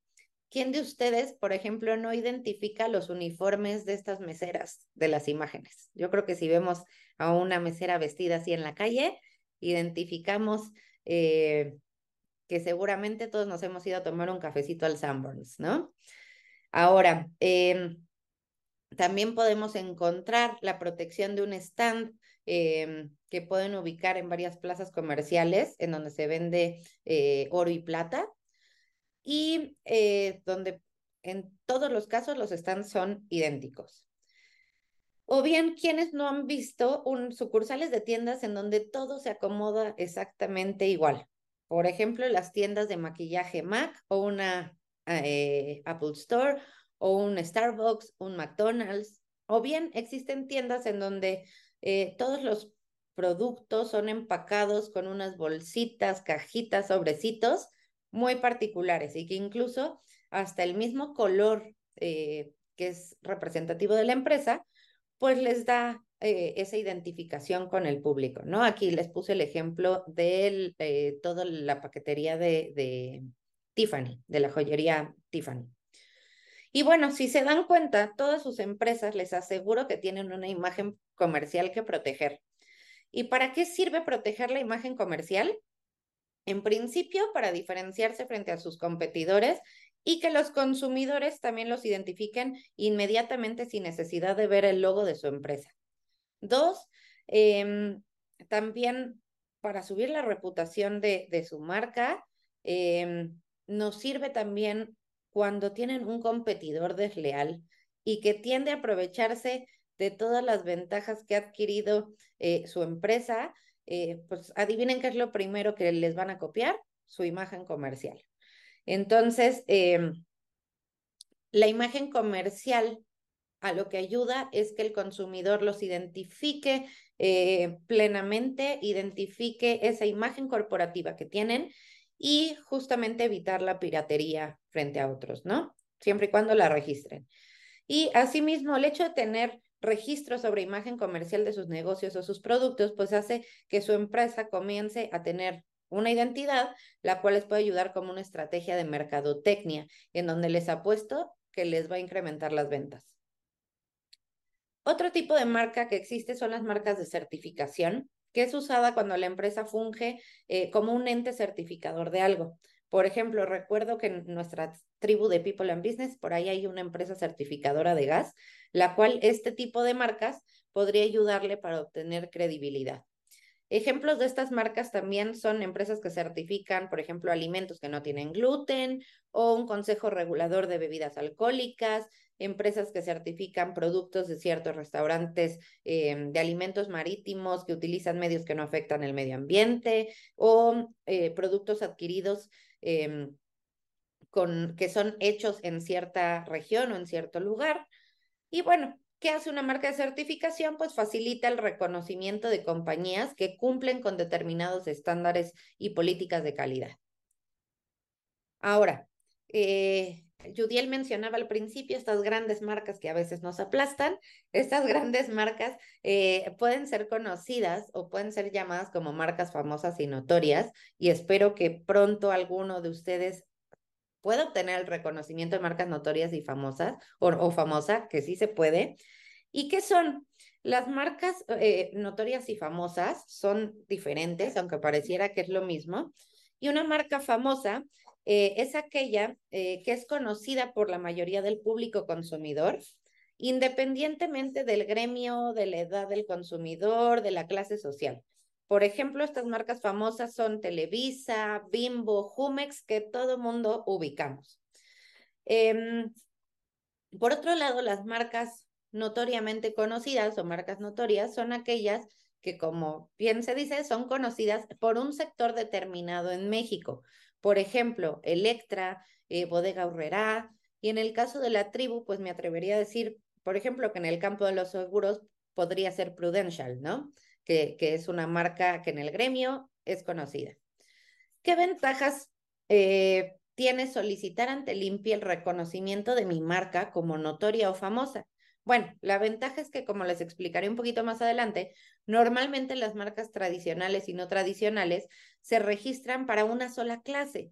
¿Quién de ustedes, por ejemplo, no identifica los uniformes de estas meseras de las imágenes? Yo creo que si vemos a una mesera vestida así en la calle, identificamos eh, que seguramente todos nos hemos ido a tomar un cafecito al Sanborns, ¿no? Ahora, em, también podemos encontrar la protección de un stand em, que pueden ubicar en varias plazas comerciales en donde se vende eh, oro y plata y eh, donde en todos los casos los stands son idénticos. O bien quienes no han visto un, sucursales de tiendas en donde todo se acomoda exactamente igual. Por ejemplo, las tiendas de maquillaje MAC o una eh, Apple Store o un Starbucks, un McDonald's. O bien existen tiendas en donde eh, todos los productos son empacados con unas bolsitas, cajitas, sobrecitos muy particulares y que incluso hasta el mismo color eh, que es representativo de la empresa, pues les da eh, esa identificación con el público, ¿no? Aquí les puse el ejemplo de eh, toda la paquetería de, de Tiffany, de la joyería Tiffany. Y bueno, si se dan cuenta, todas sus empresas les aseguro que tienen una imagen comercial que proteger. ¿Y para qué sirve proteger la imagen comercial? En principio, para diferenciarse frente a sus competidores y que los consumidores también los identifiquen inmediatamente sin necesidad de ver el logo de su empresa. Dos, em, también para subir la reputación de, de su marca, em, nos sirve también cuando tienen un competidor desleal y que tiende a aprovecharse de todas las ventajas que ha adquirido eh, su empresa eh, pues adivinen qué es lo primero que les van a copiar, su imagen comercial. Entonces, em, la imagen comercial a lo que ayuda es que el consumidor los identifique eh, plenamente, identifique esa imagen corporativa que tienen y justamente evitar la piratería frente a otros, ¿no? Siempre y cuando la registren. Y asimismo, el hecho de tener registro sobre imagen comercial de sus negocios o sus productos, pues hace que su empresa comience a tener una identidad, la cual les puede ayudar como una estrategia de mercadotecnia, en donde les apuesto que les va a incrementar las ventas. Otro tipo de marca que existe son las marcas de certificación, que es usada cuando la empresa funge eh, como un ente certificador de algo. Por ejemplo, recuerdo que en nuestra tribu de People and Business, por ahí hay una empresa certificadora de gas, la cual este tipo de marcas podría ayudarle para obtener credibilidad. Ejemplos de estas marcas también son empresas que certifican, por ejemplo, alimentos que no tienen gluten o un consejo regulador de bebidas alcohólicas, empresas que certifican productos de ciertos restaurantes eh, de alimentos marítimos que utilizan medios que no afectan el medio ambiente o eh, productos adquiridos em, con, que son hechos en cierta región o en cierto lugar. Y bueno, ¿qué hace una marca de certificación? Pues facilita el reconocimiento de compañías que cumplen con determinados estándares y políticas de calidad. Ahora, eh, Judiel mencionaba al principio estas grandes marcas que a veces nos aplastan. Estas grandes marcas eh, pueden ser conocidas o pueden ser llamadas como marcas famosas y notorias y espero que pronto alguno de ustedes pueda obtener el reconocimiento de marcas notorias y famosas o, famosa, que sí se puede. ¿Y qué son? Las marcas eh, notorias y famosas son diferentes, aunque pareciera que es lo mismo. Y una marca famosa eh, es aquella eh, que es conocida por la mayoría del público consumidor, independientemente del gremio, de la edad del consumidor, de la clase social. Por ejemplo, estas marcas famosas son Televisa, Bimbo, Jumex, que todo mundo ubicamos. Em, por otro lado, las marcas notoriamente conocidas o marcas notorias son aquellas que, como bien se dice, son conocidas por un sector determinado en México. Por ejemplo, Electra, eh, Bodega Urrera, y en el caso de la tribu, pues me atrevería a decir, por ejemplo, que en el campo de los seguros podría ser Prudential, ¿no? Que, es una marca que en el gremio es conocida. ¿Qué ventajas eh, tiene solicitar ante Limpia el reconocimiento de mi marca como notoria o famosa? Bueno, la ventaja es que, como les explicaré un poquito más adelante, normalmente las marcas tradicionales y no tradicionales se registran para una sola clase,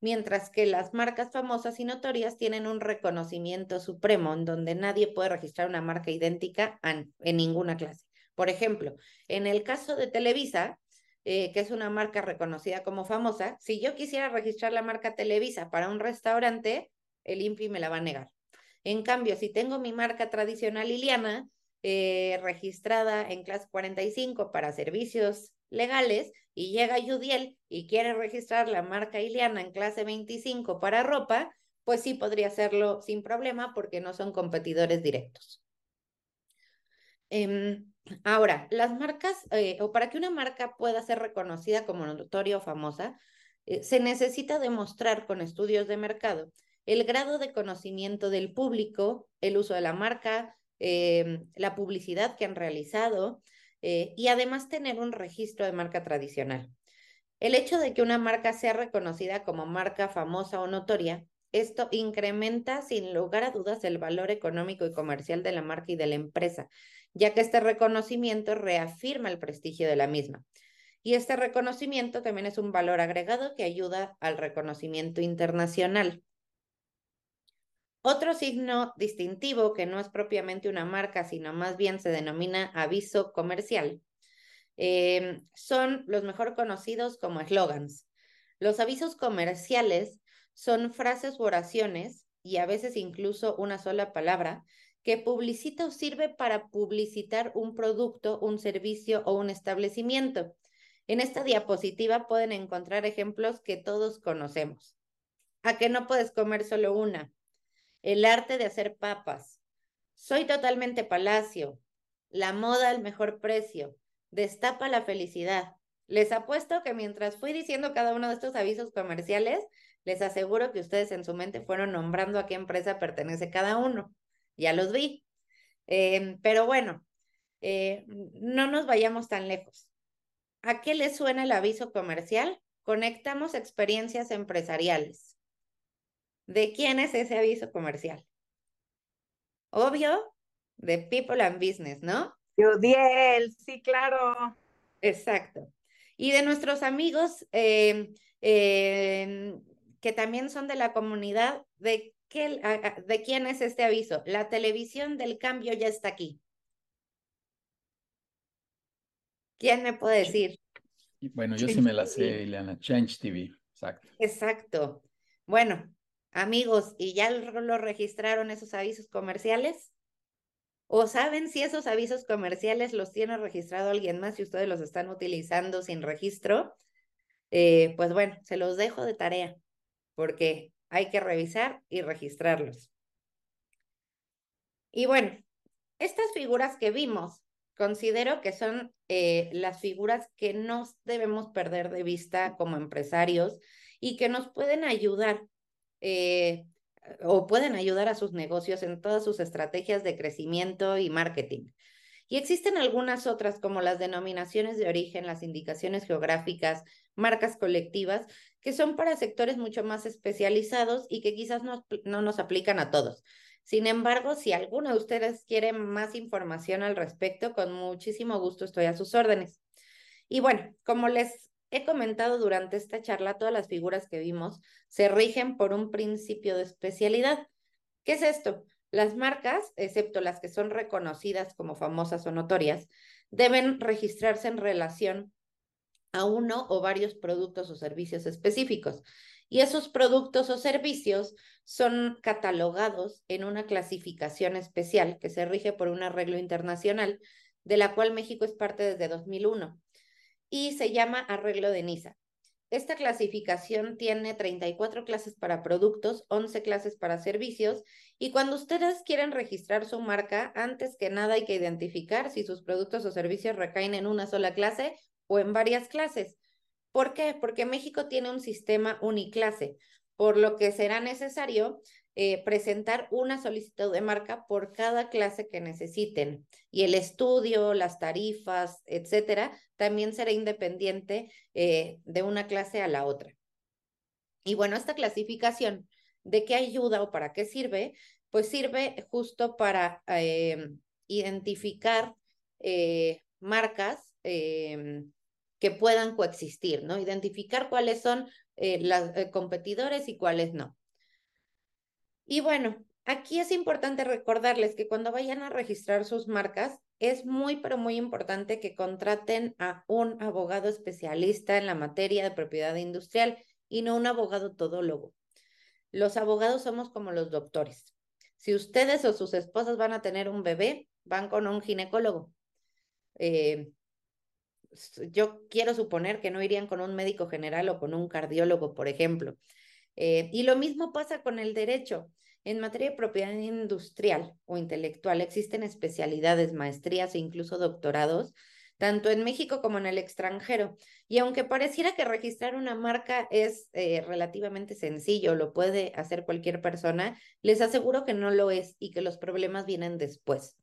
mientras que las marcas famosas y notorias tienen un reconocimiento supremo en donde nadie puede registrar una marca idéntica en, ninguna clase. Por ejemplo, en el caso de Televisa, eh, que es una marca reconocida como famosa, si yo quisiera registrar la marca Televisa para un restaurante, el INPI me la va a negar. En cambio, si tengo mi marca tradicional Liliana eh, registrada en clase 45 para servicios legales y llega Yudiel y quiere registrar la marca Iliana en clase 25 para ropa, pues sí podría hacerlo sin problema porque no son competidores directos. Em, ahora, las marcas, eh, o para que una marca pueda ser reconocida como notoria o famosa, eh, se necesita demostrar con estudios de mercado el grado de conocimiento del público, el uso de la marca, em, la publicidad que han realizado eh, y además tener un registro de marca tradicional. El hecho de que una marca sea reconocida como marca famosa o notoria, esto incrementa sin lugar a dudas el valor económico y comercial de la marca y de la empresa, ya que este reconocimiento reafirma el prestigio de la misma. Y este reconocimiento también es un valor agregado que ayuda al reconocimiento internacional. Otro signo distintivo, que no es propiamente una marca, sino más bien se denomina aviso comercial, em, son los mejor conocidos como eslogans. Los avisos comerciales son frases u oraciones, y a veces incluso una sola palabra, que publicita o sirve para publicitar un producto, un servicio o un establecimiento. En esta diapositiva pueden encontrar ejemplos que todos conocemos. ¿A qué no puedes comer solo una? el arte de hacer papas. Soy totalmente palacio. La moda al mejor precio. Destapa la felicidad. Les apuesto que mientras fui diciendo cada uno de estos avisos comerciales, les aseguro que ustedes en su mente fueron nombrando a qué empresa pertenece cada uno. Ya los vi. Em, pero bueno, eh, no nos vayamos tan lejos. ¿A qué les suena el aviso comercial? Conectamos experiencias empresariales. ¿De quién es ese aviso comercial? Obvio, de People and Business, ¿no? Yudiel, sí, claro. Exacto. Y de nuestros amigos eh, eh, que también son de la comunidad, ¿de, qué, ¿de quién es este aviso? La televisión del cambio ya está aquí. ¿Quién me puede decir? Bueno, yo sí me la sé, Ileana. Change TV, exacto. Exacto. Bueno, Amigos, ¿y ya lo registraron esos avisos comerciales? ¿O saben si esos avisos comerciales los tiene registrado alguien más y ustedes los están utilizando sin registro? Eh, pues bueno, se los dejo de tarea porque hay que revisar y registrarlos. Y bueno, estas figuras que vimos, considero que son eh, las figuras que no debemos perder de vista como empresarios y que nos pueden ayudar eh, o pueden ayudar a sus negocios en todas sus estrategias de crecimiento y marketing. Y existen algunas otras como las denominaciones de origen, las indicaciones geográficas, marcas colectivas, que son para sectores mucho más especializados y que quizás no, no nos aplican a todos. Sin embargo, si alguno de ustedes quiere más información al respecto, con muchísimo gusto estoy a sus órdenes. Y bueno, como les he comentado durante esta charla, todas las figuras que vimos se rigen por un principio de especialidad. ¿Qué es esto? Las marcas, excepto las que son reconocidas como famosas o notorias, deben registrarse en relación a uno o varios productos o servicios específicos. Y esos productos o servicios son catalogados en una clasificación especial que se rige por un arreglo internacional, de la cual México es parte desde 2001 y se llama arreglo de NISA. Esta clasificación tiene 34 clases para productos, 11 clases para servicios y cuando ustedes quieren registrar su marca, antes que nada hay que identificar si sus productos o servicios recaen en una sola clase o en varias clases. ¿Por qué? Porque México tiene un sistema uniclase, por lo que será necesario eh, presentar una solicitud de marca por cada clase que necesiten. Y el estudio, las tarifas, etcétera, también será independiente eh, de una clase a la otra. Y bueno, esta clasificación, ¿de qué ayuda o para qué sirve? Pues sirve justo para eh, identificar marcas que puedan coexistir, ¿no? Identificar cuáles son los competidores y cuáles no. Y bueno, aquí es importante recordarles que cuando vayan a registrar sus marcas, es muy, pero muy importante que contraten a un abogado especialista en la materia de propiedad industrial y no un abogado todólogo. Los abogados somos como los doctores. Si ustedes o sus esposas van a tener un bebé, van con un ginecólogo. Eh, yo quiero suponer que no irían con un médico general o con un cardiólogo, por ejemplo. Eh, y lo mismo pasa con el derecho. En materia de propiedad industrial o intelectual existen especialidades, maestrías e incluso doctorados, tanto en México como en el extranjero. Y aunque pareciera que registrar una marca es eh, relativamente sencillo, lo puede hacer cualquier persona, les aseguro que no lo es y que los problemas vienen después.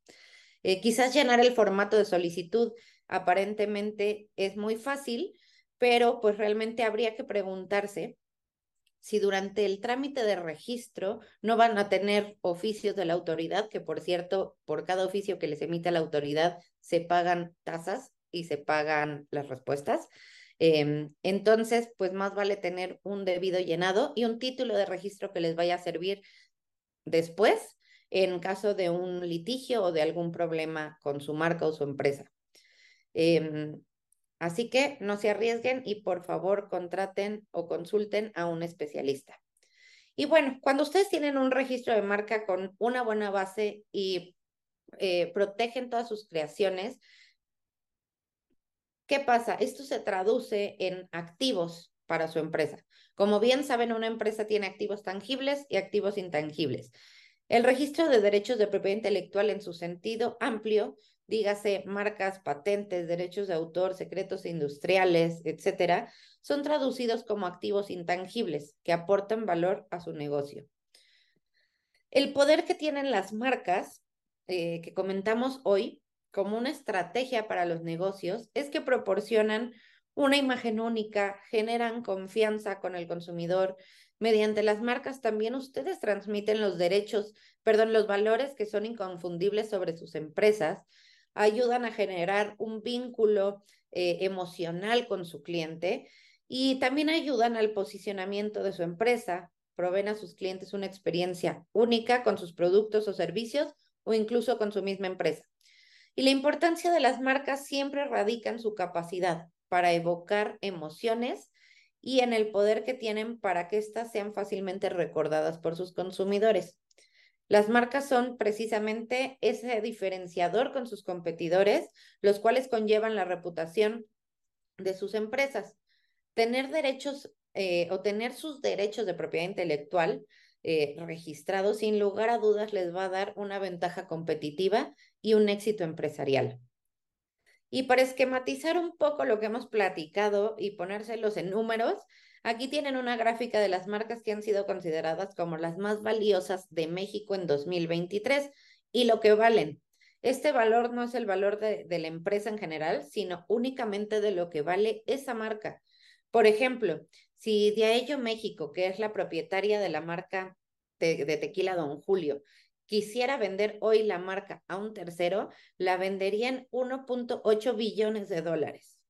Eh, quizás llenar el formato de solicitud aparentemente es muy fácil, pero pues realmente habría que preguntarse si durante el trámite de registro no van a tener oficios de la autoridad, que por cierto, por cada oficio que les emite la autoridad se pagan tasas y se pagan las respuestas. Em, entonces, pues más vale tener un debido llenado y un título de registro que les vaya a servir después en caso de un litigio o de algún problema con su marca o su empresa. Em, Así que no se arriesguen y por favor contraten o consulten a un especialista. Y bueno, cuando ustedes tienen un registro de marca con una buena base y eh, protegen todas sus creaciones, ¿qué pasa? Esto se traduce en activos para su empresa. Como bien saben, una empresa tiene activos tangibles y activos intangibles. El registro de derechos de propiedad intelectual en su sentido amplio dígase marcas, patentes, derechos de autor, secretos industriales, etcétera, son traducidos como activos intangibles que aportan valor a su negocio. El poder que tienen las marcas eh, que comentamos hoy como una estrategia para los negocios es que proporcionan una imagen única, generan confianza con el consumidor. Mediante las marcas también ustedes transmiten los derechos, perdón, los valores que son inconfundibles sobre sus empresas ayudan a generar un vínculo eh, emocional con su cliente y también ayudan al posicionamiento de su empresa, proveen a sus clientes una experiencia única con sus productos o servicios o incluso con su misma empresa. Y la importancia de las marcas siempre radica en su capacidad para evocar emociones y en el poder que tienen para que éstas sean fácilmente recordadas por sus consumidores. Las marcas son precisamente ese diferenciador con sus competidores, los cuales conllevan la reputación de sus empresas. Tener derechos eh, o tener sus derechos de propiedad intelectual eh, registrados, sin lugar a dudas, les va a dar una ventaja competitiva y un éxito empresarial. Y para esquematizar un poco lo que hemos platicado y ponérselos en números, Aquí tienen una gráfica de las marcas que han sido consideradas como las más valiosas de México en 2023 y lo que valen. Este valor no es el valor de, la empresa en general, sino únicamente de lo que vale esa marca. Por ejemplo, si Diaello México, que es la propietaria de la marca de, de tequila Don Julio, quisiera vender hoy la marca a un tercero, la vendería en 1.8 billones de dólares.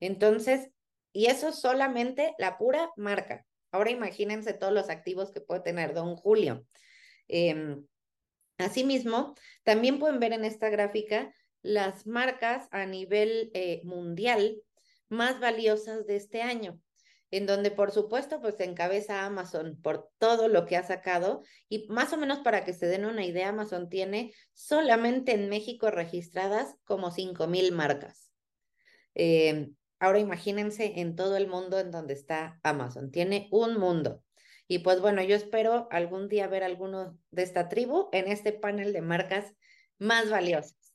Entonces, y eso es solamente la pura marca. Ahora imagínense todos los activos que puede tener Don Julio. Em, asimismo, también pueden ver en esta gráfica las marcas a nivel eh, mundial más valiosas de este año, en donde por supuesto pues encabeza Amazon por todo lo que ha sacado y más o menos para que se den una idea, Amazon tiene solamente en México registradas como 5 mil marcas. Eh, Ahora imagínense en todo el mundo en donde está Amazon. Tiene un mundo. Y pues bueno, yo espero algún día ver alguno de esta tribu en este panel de marcas más valiosas.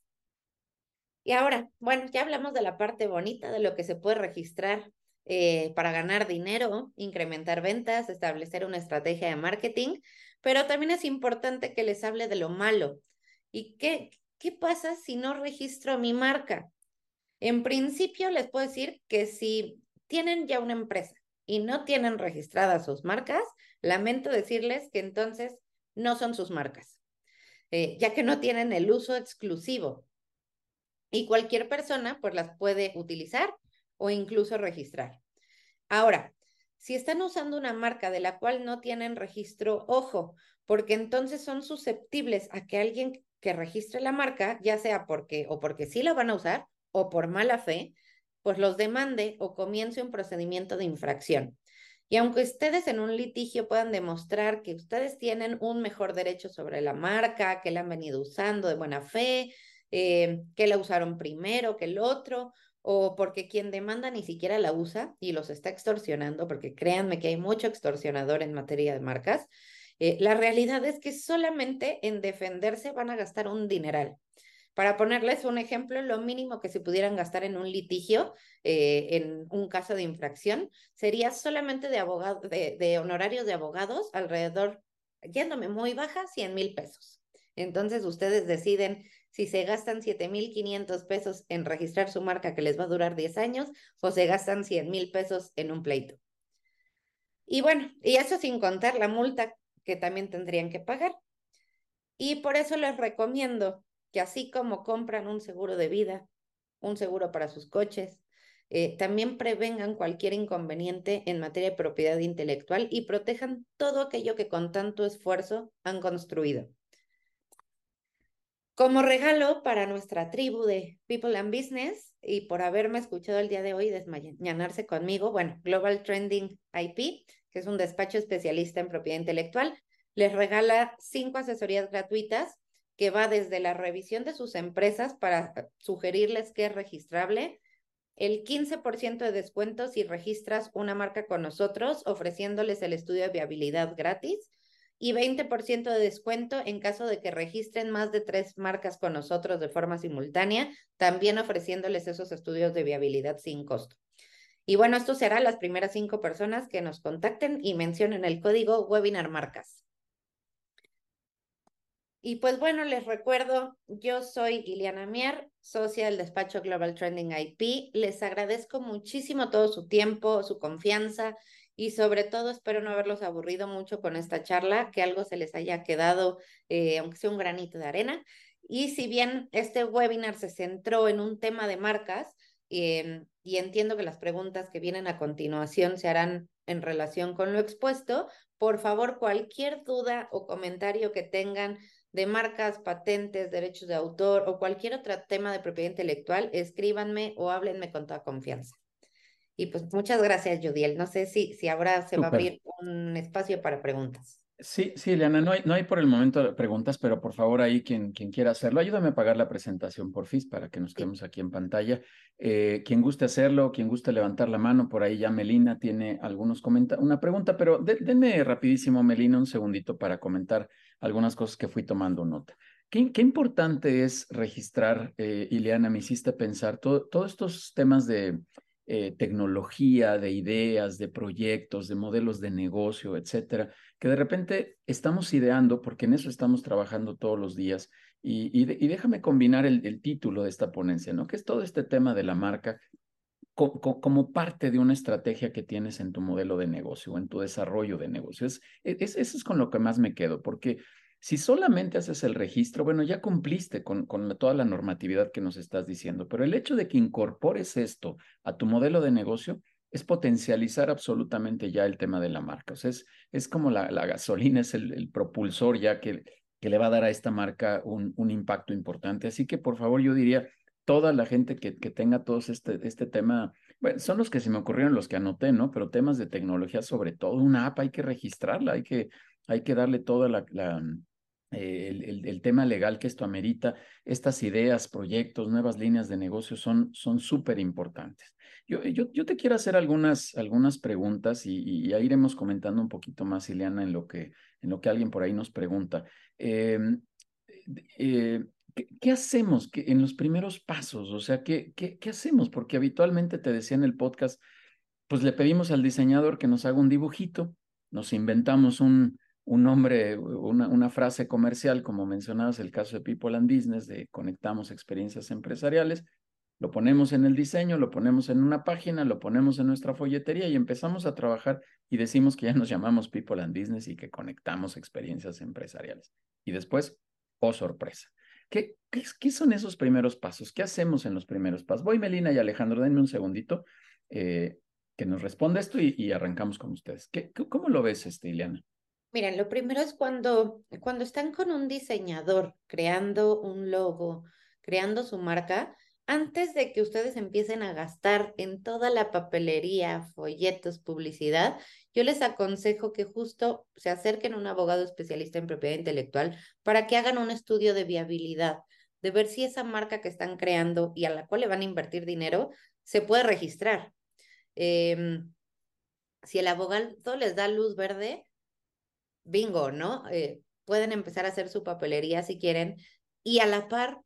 Y ahora, bueno, ya hablamos de la parte bonita, de lo que se puede registrar eh, para ganar dinero, incrementar ventas, establecer una estrategia de marketing, pero también es importante que les hable de lo malo. ¿Y qué, qué pasa si no registro mi marca? En principio les puedo decir que si tienen ya una empresa y no tienen registradas sus marcas, lamento decirles que entonces no son sus marcas, eh, ya que no tienen el uso exclusivo. Y cualquier persona pues las puede utilizar o incluso registrar. Ahora, si están usando una marca de la cual no tienen registro, ojo, porque entonces son susceptibles a que alguien que registre la marca, ya sea porque o porque sí la van a usar o por mala fe, pues los demande o comience un procedimiento de infracción. Y aunque ustedes en un litigio puedan demostrar que ustedes tienen un mejor derecho sobre la marca, que la han venido usando de buena fe, eh, que la usaron primero que el otro, o porque quien demanda ni siquiera la usa y los está extorsionando, porque créanme que hay mucho extorsionador en materia de marcas, eh, la realidad es que solamente en defenderse van a gastar un dineral. Para ponerles un ejemplo, lo mínimo que se pudieran gastar en un litigio, eh, en un caso de infracción, sería solamente de, honorarios de abogados, alrededor, yéndome muy baja, 100 mil pesos. Entonces ustedes deciden si se gastan 7.500 pesos en registrar su marca que les va a durar 10 años o se gastan 100 mil pesos en un pleito. Y bueno, y eso sin contar la multa que también tendrían que pagar. Y por eso les recomiendo que así como compran un seguro de vida, un seguro para sus coches, eh, también prevengan cualquier inconveniente en materia de propiedad intelectual y protejan todo aquello que con tanto esfuerzo han construido. Como regalo para nuestra tribu de People and Business y por haberme escuchado el día de hoy desmañanarse conmigo, bueno, Global Trending IP, que es un despacho especialista en propiedad intelectual, les regala cinco asesorías gratuitas que va desde la revisión de sus empresas para sugerirles que es registrable, el 15% de descuento si registras una marca con nosotros, ofreciéndoles el estudio de viabilidad gratis, y 20% de descuento en caso de que registren más de tres marcas con nosotros de forma simultánea, también ofreciéndoles esos estudios de viabilidad sin costo. Y bueno, esto será las primeras cinco personas que nos contacten y mencionen el código Webinar Marcas. Y pues bueno, les recuerdo, yo soy Iliana Mier, socia del despacho Global Trending IP. Les agradezco muchísimo todo su tiempo, su confianza y sobre todo espero no haberlos aburrido mucho con esta charla, que algo se les haya quedado, eh, aunque sea un granito de arena. Y si bien este webinar se centró en un tema de marcas, em, y entiendo que las preguntas que vienen a continuación se harán en relación con lo expuesto, por favor, cualquier duda o comentario que tengan de marcas, patentes, derechos de autor o cualquier otro tema de propiedad intelectual, escríbanme o háblenme con toda confianza. Y pues muchas gracias, Judiel. No sé si, si ahora se va a abrir un espacio para preguntas. Sí, sí, Eliana, no hay, no hay por el momento preguntas, pero por favor ahí quien, quien quiera hacerlo, ayúdame a pagar la presentación por FIS para que nos quedemos aquí en pantalla. Eh, quien guste hacerlo, quien guste levantar la mano, por ahí ya Melina tiene algunos comentarios, una pregunta, pero denme rapidísimo, Melina, un segundito para comentar algunas cosas que fui tomando nota. Qué, qué importante es registrar, eh, Ileana, me hiciste pensar todos estos temas de eh, tecnología, de ideas, de proyectos, de modelos de negocio, etcétera, que de repente estamos ideando, porque en eso estamos trabajando todos los días. Y, y, déjame combinar el, el, título de esta ponencia, ¿no? Que es todo este tema de la marca como parte de una estrategia que tienes en tu modelo de negocio, en tu desarrollo de negocio. Es, es, eso es con lo que más me quedo, porque si solamente haces el registro, bueno, ya cumpliste con, toda la normatividad que nos estás diciendo, pero el hecho de que incorpores esto a tu modelo de negocio es potencializar absolutamente ya el tema de la marca. O sea, es, es como la, gasolina, es el, propulsor ya que, le va a dar a esta marca un impacto importante. Así que, por favor, yo diría, toda la gente que, que tenga todo este, este tema, bueno, son los que se me ocurrieron, los que anoté, ¿no? Pero temas de tecnología, sobre todo una app, hay que registrarla, hay que, hay que darle toda la, la eh, el, el, tema legal que esto amerita, estas ideas, proyectos, nuevas líneas de negocio son súper importantes. Yo, yo, yo, te quiero hacer algunas, algunas preguntas y, y, iremos comentando un poquito más, Ileana, en lo que, en lo que alguien por ahí nos pregunta. Eh, eh, ¿qué, ¿qué, hacemos en los primeros pasos? O sea, ¿qué, qué, ¿qué hacemos? Porque habitualmente te decía en el podcast, pues le pedimos al diseñador que nos haga un dibujito, nos inventamos un, un nombre, una, una frase comercial, como mencionabas el caso de People and Business, de conectamos experiencias empresariales, lo ponemos en el diseño, lo ponemos en una página, lo ponemos en nuestra folletería y empezamos a trabajar y decimos que ya nos llamamos People and Business y que conectamos experiencias empresariales. Y después, oh sorpresa. ¿Qué, son esos primeros pasos? ¿Qué hacemos en los primeros pasos? Voy, Melina y Alejandro, denme un segundito eh, que nos responda esto y, arrancamos con ustedes. ¿Qué, ¿Cómo lo ves, este, Ileana? Miren, lo primero es cuando, cuando están con un diseñador creando un logo, creando su marca, antes de que ustedes empiecen a gastar en toda la papelería, folletos, publicidad, yo les aconsejo que justo se acerquen a un abogado especialista en propiedad intelectual para que hagan un estudio de viabilidad, de ver si esa marca que están creando y a la cual le van a invertir dinero se puede registrar. Em, si el abogado les da luz verde, bingo, ¿no? Eh, pueden empezar a hacer su papelería si quieren y a la par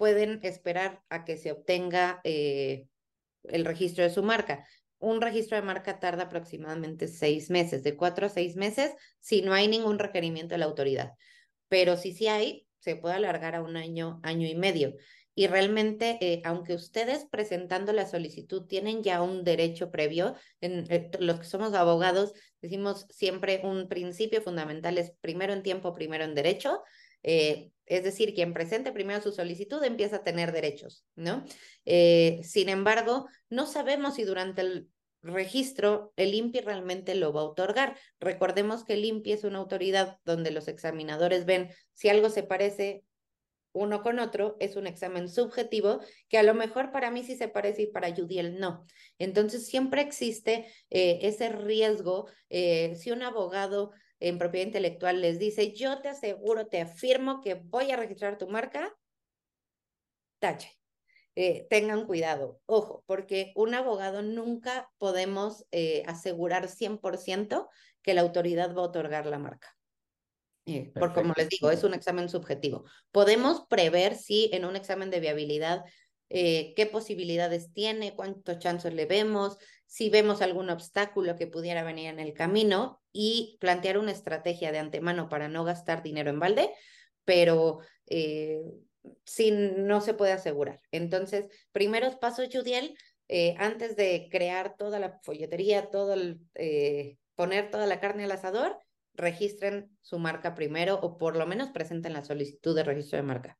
pueden esperar a que se obtenga eh, el registro de su marca. Un registro de marca tarda aproximadamente seis meses, de cuatro a seis meses, si no hay ningún requerimiento de la autoridad. Pero si sí hay, se puede alargar a un año, año y medio. Y realmente, eh, aunque ustedes presentando la solicitud tienen ya un derecho previo, en, eh, los que somos abogados decimos siempre un principio fundamental es primero en tiempo, primero en derecho. Es decir, quien presente primero su solicitud empieza a tener derechos, ¿no? Eh, sin embargo, no sabemos si durante el registro el INPI realmente lo va a otorgar. Recordemos que el INPI es una autoridad donde los examinadores ven si algo se parece uno con otro, es un examen subjetivo que a lo mejor para mí sí se parece y para Judiel no. Entonces siempre existe eh, ese riesgo. si un abogado en propiedad intelectual les dice, yo te aseguro, te afirmo que voy a registrar tu marca, tache. Eh, tengan cuidado, ojo, porque un abogado nunca podemos eh, asegurar 100% que la autoridad va a otorgar la marca. Eh, por como les digo, es un examen subjetivo. Podemos prever si en un examen de viabilidad qué posibilidades tiene, cuántos chances le vemos, si vemos algún obstáculo que pudiera venir en el camino, y plantear una estrategia de antemano para no gastar dinero en balde, pero eh, no se puede asegurar. Entonces, primeros pasos, Judiel, eh, antes de crear toda la folletería, todo el, eh, poner toda la carne al asador, registren su marca primero o por lo menos presenten la solicitud de registro de marca.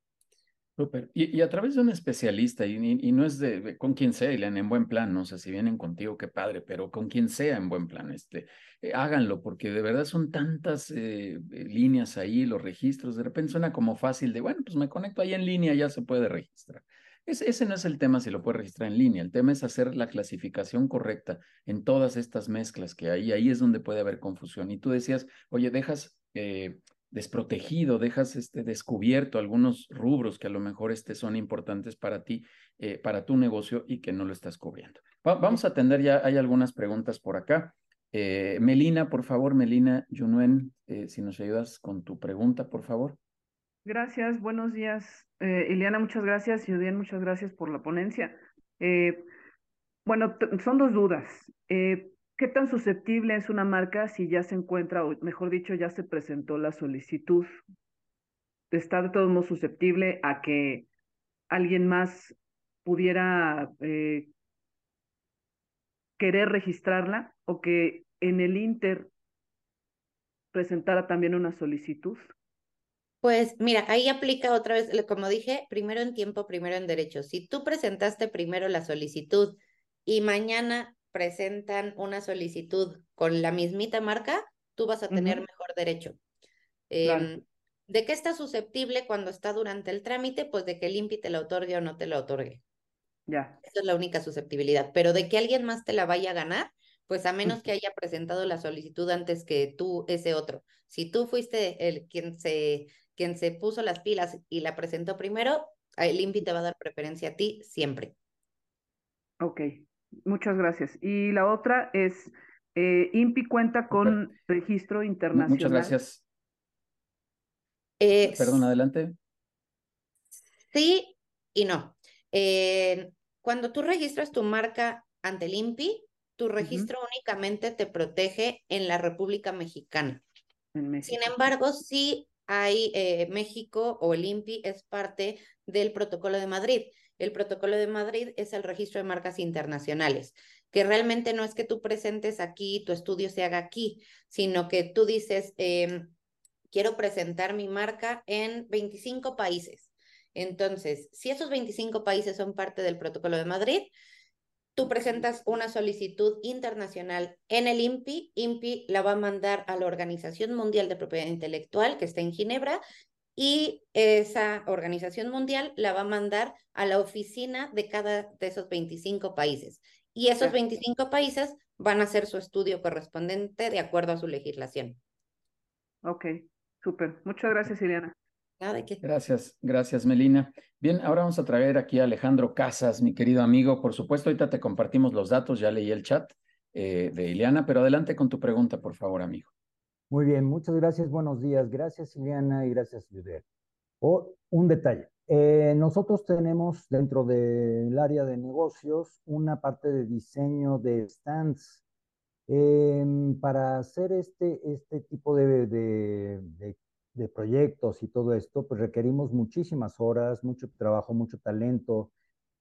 Y, a través de un especialista, y, y, no es de, con quien sea, en buen plan, no sé si vienen contigo, qué padre, pero con quien sea en buen plan, este, eh, háganlo, porque de verdad son tantas eh, eh, líneas ahí, los registros, de repente suena como fácil de, bueno, pues me conecto ahí en línea, ya se puede registrar. Ese, ese no es el tema si lo puede registrar en línea, el tema es hacer la clasificación correcta en todas estas mezclas que hay, ahí es donde puede haber confusión. Y tú decías, oye, dejas desprotegido, dejas este, descubierto algunos rubros que a lo mejor este, son importantes para ti, eh, para tu negocio y que no lo estás cubriendo. vamos a atender ya, hay algunas preguntas por acá. Eh, Melina, por favor, Melina Yunuen, eh, si nos ayudas con tu pregunta, por favor. Gracias, buenos días. Ileana, muchas gracias y muchas gracias por la ponencia. bueno, son dos dudas. ¿Qué tan susceptible es una marca si ya se encuentra, o mejor dicho, ya se presentó la solicitud? ¿Está de todos modos susceptible a que alguien más pudiera eh, querer registrarla o que en el Inter presentara también una solicitud? Pues mira, ahí aplica otra vez, como dije, primero en tiempo, primero en derecho. Si tú presentaste primero la solicitud y mañana presentan una solicitud con la mismita marca, tú vas a tener mejor derecho. Em, ¿De qué está susceptible cuando está durante el trámite? Pues de que el INPI te la otorgue o no te la otorgue. Ya. Esa es la única susceptibilidad. Pero de que alguien más te la vaya a ganar, pues a menos que haya presentado la solicitud antes que tú, ese otro. Si tú fuiste el quien se, quien se puso las pilas y la presentó primero, el INPI te va a dar preferencia a ti siempre. Ok, Muchas gracias. Y la otra es, eh, INPI cuenta con registro internacional. Muchas gracias. Perdón, adelante. Sí y no. Eh, cuando tú registras tu marca ante el INPI, tu registro únicamente te protege en la República Mexicana. Sin embargo, sí hay eh, México o el INPI es parte del Protocolo de Madrid. El Protocolo de Madrid es el registro de marcas internacionales, que realmente no es que tú presentes aquí, tu estudio se haga aquí, sino que tú dices, em, quiero presentar mi marca en 25 países. Entonces, si esos 25 países son parte del Protocolo de Madrid, tú presentas una solicitud internacional en el INPI, INPI la va a mandar a la Organización Mundial de Propiedad Intelectual, que está en Ginebra, y esa organización mundial la va a mandar a la oficina de cada de esos 25 países. Y esos 25 países van a hacer su estudio correspondiente de acuerdo a su legislación. Ok, súper. Muchas gracias, Ileana. Gracias, gracias, Melina. Bien, ahora vamos a traer aquí a Alejandro Casas, mi querido amigo. Por supuesto, ahorita te compartimos los datos, ya leí el chat eh, de Ileana, pero adelante con tu pregunta, por favor, amigo. Muy bien, muchas gracias, buenos días. Gracias, Ileana, y gracias, Judet. Oh, un detalle. Eh, nosotros tenemos dentro del área de negocios una parte de diseño de stands. Em, para hacer este, este tipo de, de, de de proyectos y todo esto, pues requerimos muchísimas horas, mucho trabajo, mucho talento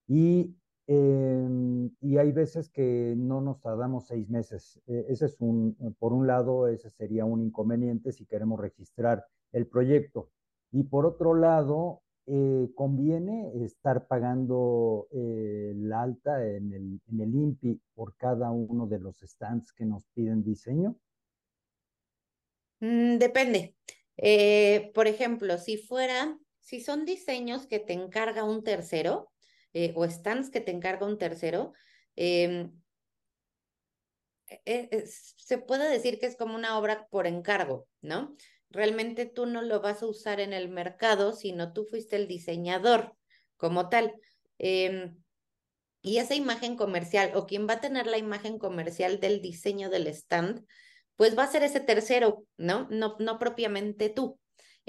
y, em, y hay veces que no nos tardamos seis meses. E, ese es un, por un lado, ese sería un inconveniente si queremos registrar el proyecto. Y por otro lado, eh, conviene estar pagando eh, la alta en el, en el INPI por cada uno de los stands que nos piden diseño? Mm, depende. Eh, por ejemplo, si fuera, si son diseños que te encarga un tercero eh, o stands que te encarga un tercero, em, e, se puede decir que es como una obra por encargo, ¿no? Realmente tú no lo vas a usar en el mercado, sino tú fuiste el diseñador como tal. Em, y esa imagen comercial o quien va a tener la imagen comercial del diseño del stand, pues va a ser ese tercero, ¿no? No, no propiamente tú.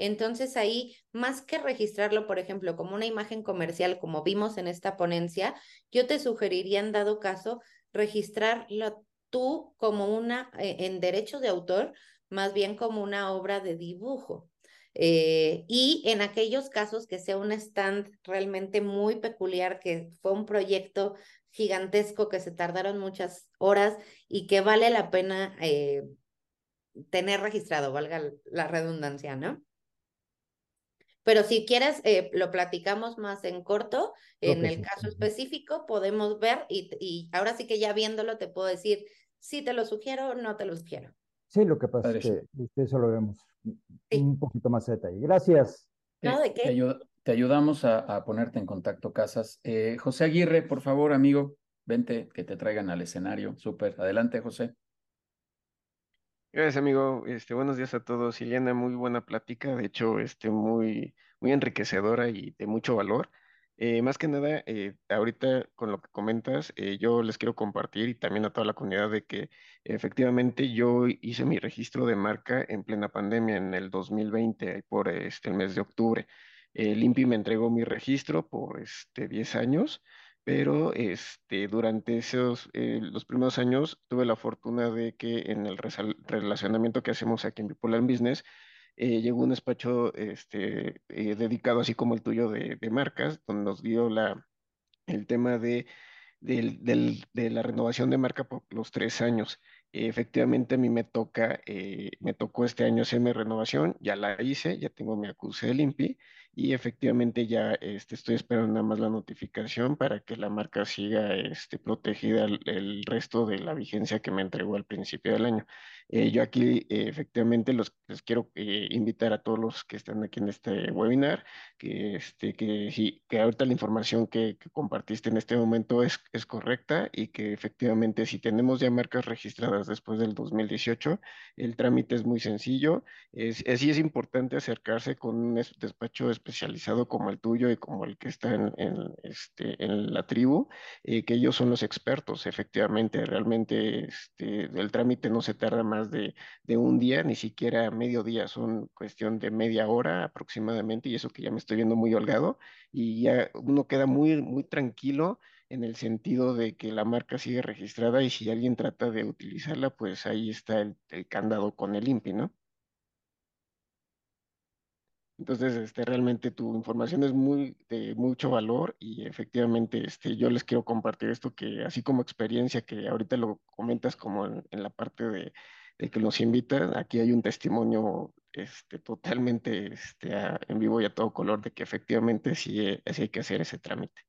Entonces ahí, más que registrarlo, por ejemplo, como una imagen comercial, como vimos en esta ponencia, yo te sugeriría en dado caso registrarlo tú como una, eh, en derecho de autor, más bien como una obra de dibujo. Eh, y en aquellos casos que sea un stand realmente muy peculiar, que fue un proyecto gigantesco que se tardaron muchas horas y que vale la pena eh, tener registrado, valga la redundancia, ¿no? Pero si quieres, eh, lo platicamos más en corto. En el caso específico, podemos ver y, y, ahora sí que ya viéndolo te puedo decir si te lo sugiero o no te lo sugiero. Sí, lo que pasa es que eso lo vemos un poquito más de detalle. Gracias. No, ¿de qué? Te, ayudamos a, ponerte en contacto, Casas. Eh, José Aguirre, por favor, amigo, vente, que te traigan al escenario. Súper. Adelante, José. Gracias, amigo. Este, buenos días a todos. Ileana, muy buena plática, de hecho, este, muy, muy enriquecedora y de mucho valor. Eh, más que nada, eh, ahorita con lo que comentas, eh, yo les quiero compartir y también a toda la comunidad de que efectivamente yo hice mi registro de marca en plena pandemia en el 2020, por este, el mes de octubre. El INPI me entregó mi registro por este, 10 años pero este, durante esos, eh, los primeros años tuve la fortuna de que en el relacionamiento que hacemos aquí en Bipolar Business, eh, llegó un despacho este, eh, dedicado así como el tuyo de, de, marcas, donde nos dio la, el tema de, del, del, de la renovación de marca por los tres años. efectivamente a mí me toca, me tocó este año hacerme renovación, ya la hice, ya tengo mi acuse del INPI y efectivamente ya este, estoy esperando nada más la notificación para que la marca siga este, protegida el, resto de la vigencia que me entregó al principio del año. Eh, yo aquí eh, efectivamente los, les quiero eh, invitar a todos los que están aquí en este webinar, que, este, que, que ahorita la información que, compartiste en este momento es, es correcta y que efectivamente si tenemos ya marcas registradas después del 2018, el trámite es muy sencillo. Es, sí es importante acercarse con un despacho especializado como el tuyo y como el que está en, este, en la tribu, eh, que ellos son los expertos, efectivamente, realmente este, el trámite no se tarda más de, un día, ni siquiera medio día, son cuestión de media hora aproximadamente, y eso que ya me estoy viendo muy holgado, y ya uno queda muy, muy tranquilo en el sentido de que la marca sigue registrada y si alguien trata de utilizarla, pues ahí está el, candado con el INPI, ¿no? Entonces, este, realmente tu información es muy de mucho valor y efectivamente este, yo les quiero compartir esto que así como experiencia que ahorita lo comentas como en, la parte de, que nos invitan, aquí hay un testimonio este, totalmente este, en vivo y a todo color de que efectivamente sí, sí hay que hacer ese trámite.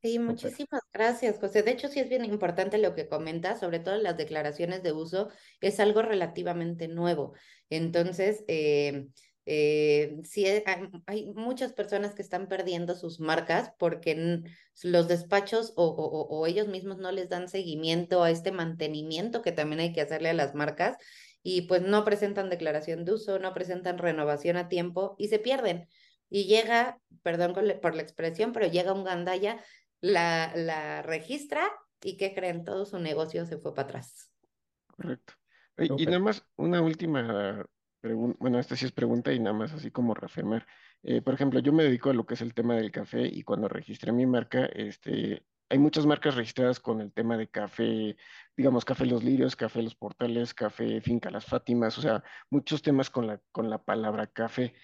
Sí, muchísimas gracias, José. De hecho, sí es bien importante lo que comentas, sobre todo las declaraciones de uso, es algo relativamente nuevo. Entonces, eh, eh, sí hay, muchas personas que están perdiendo sus marcas porque los despachos o, o, ellos mismos no les dan seguimiento a este mantenimiento que también hay que hacerle a las marcas y pues no presentan declaración de uso, no presentan renovación a tiempo y se pierden. Y llega, perdón por la expresión, pero llega un gandaya la, la registra y ¿qué creen? Todo su negocio se fue para atrás. Correcto. Y, nada más una última bueno, esta sí es pregunta y nada más así como reafirmar. Eh, por ejemplo, yo me dedico a lo que es el tema del café y cuando registré mi marca, este, hay muchas marcas registradas con el tema de café, digamos, Café Los Lirios, Café Los Portales, Café Finca Las Fátimas, o sea, muchos temas con la, con la palabra café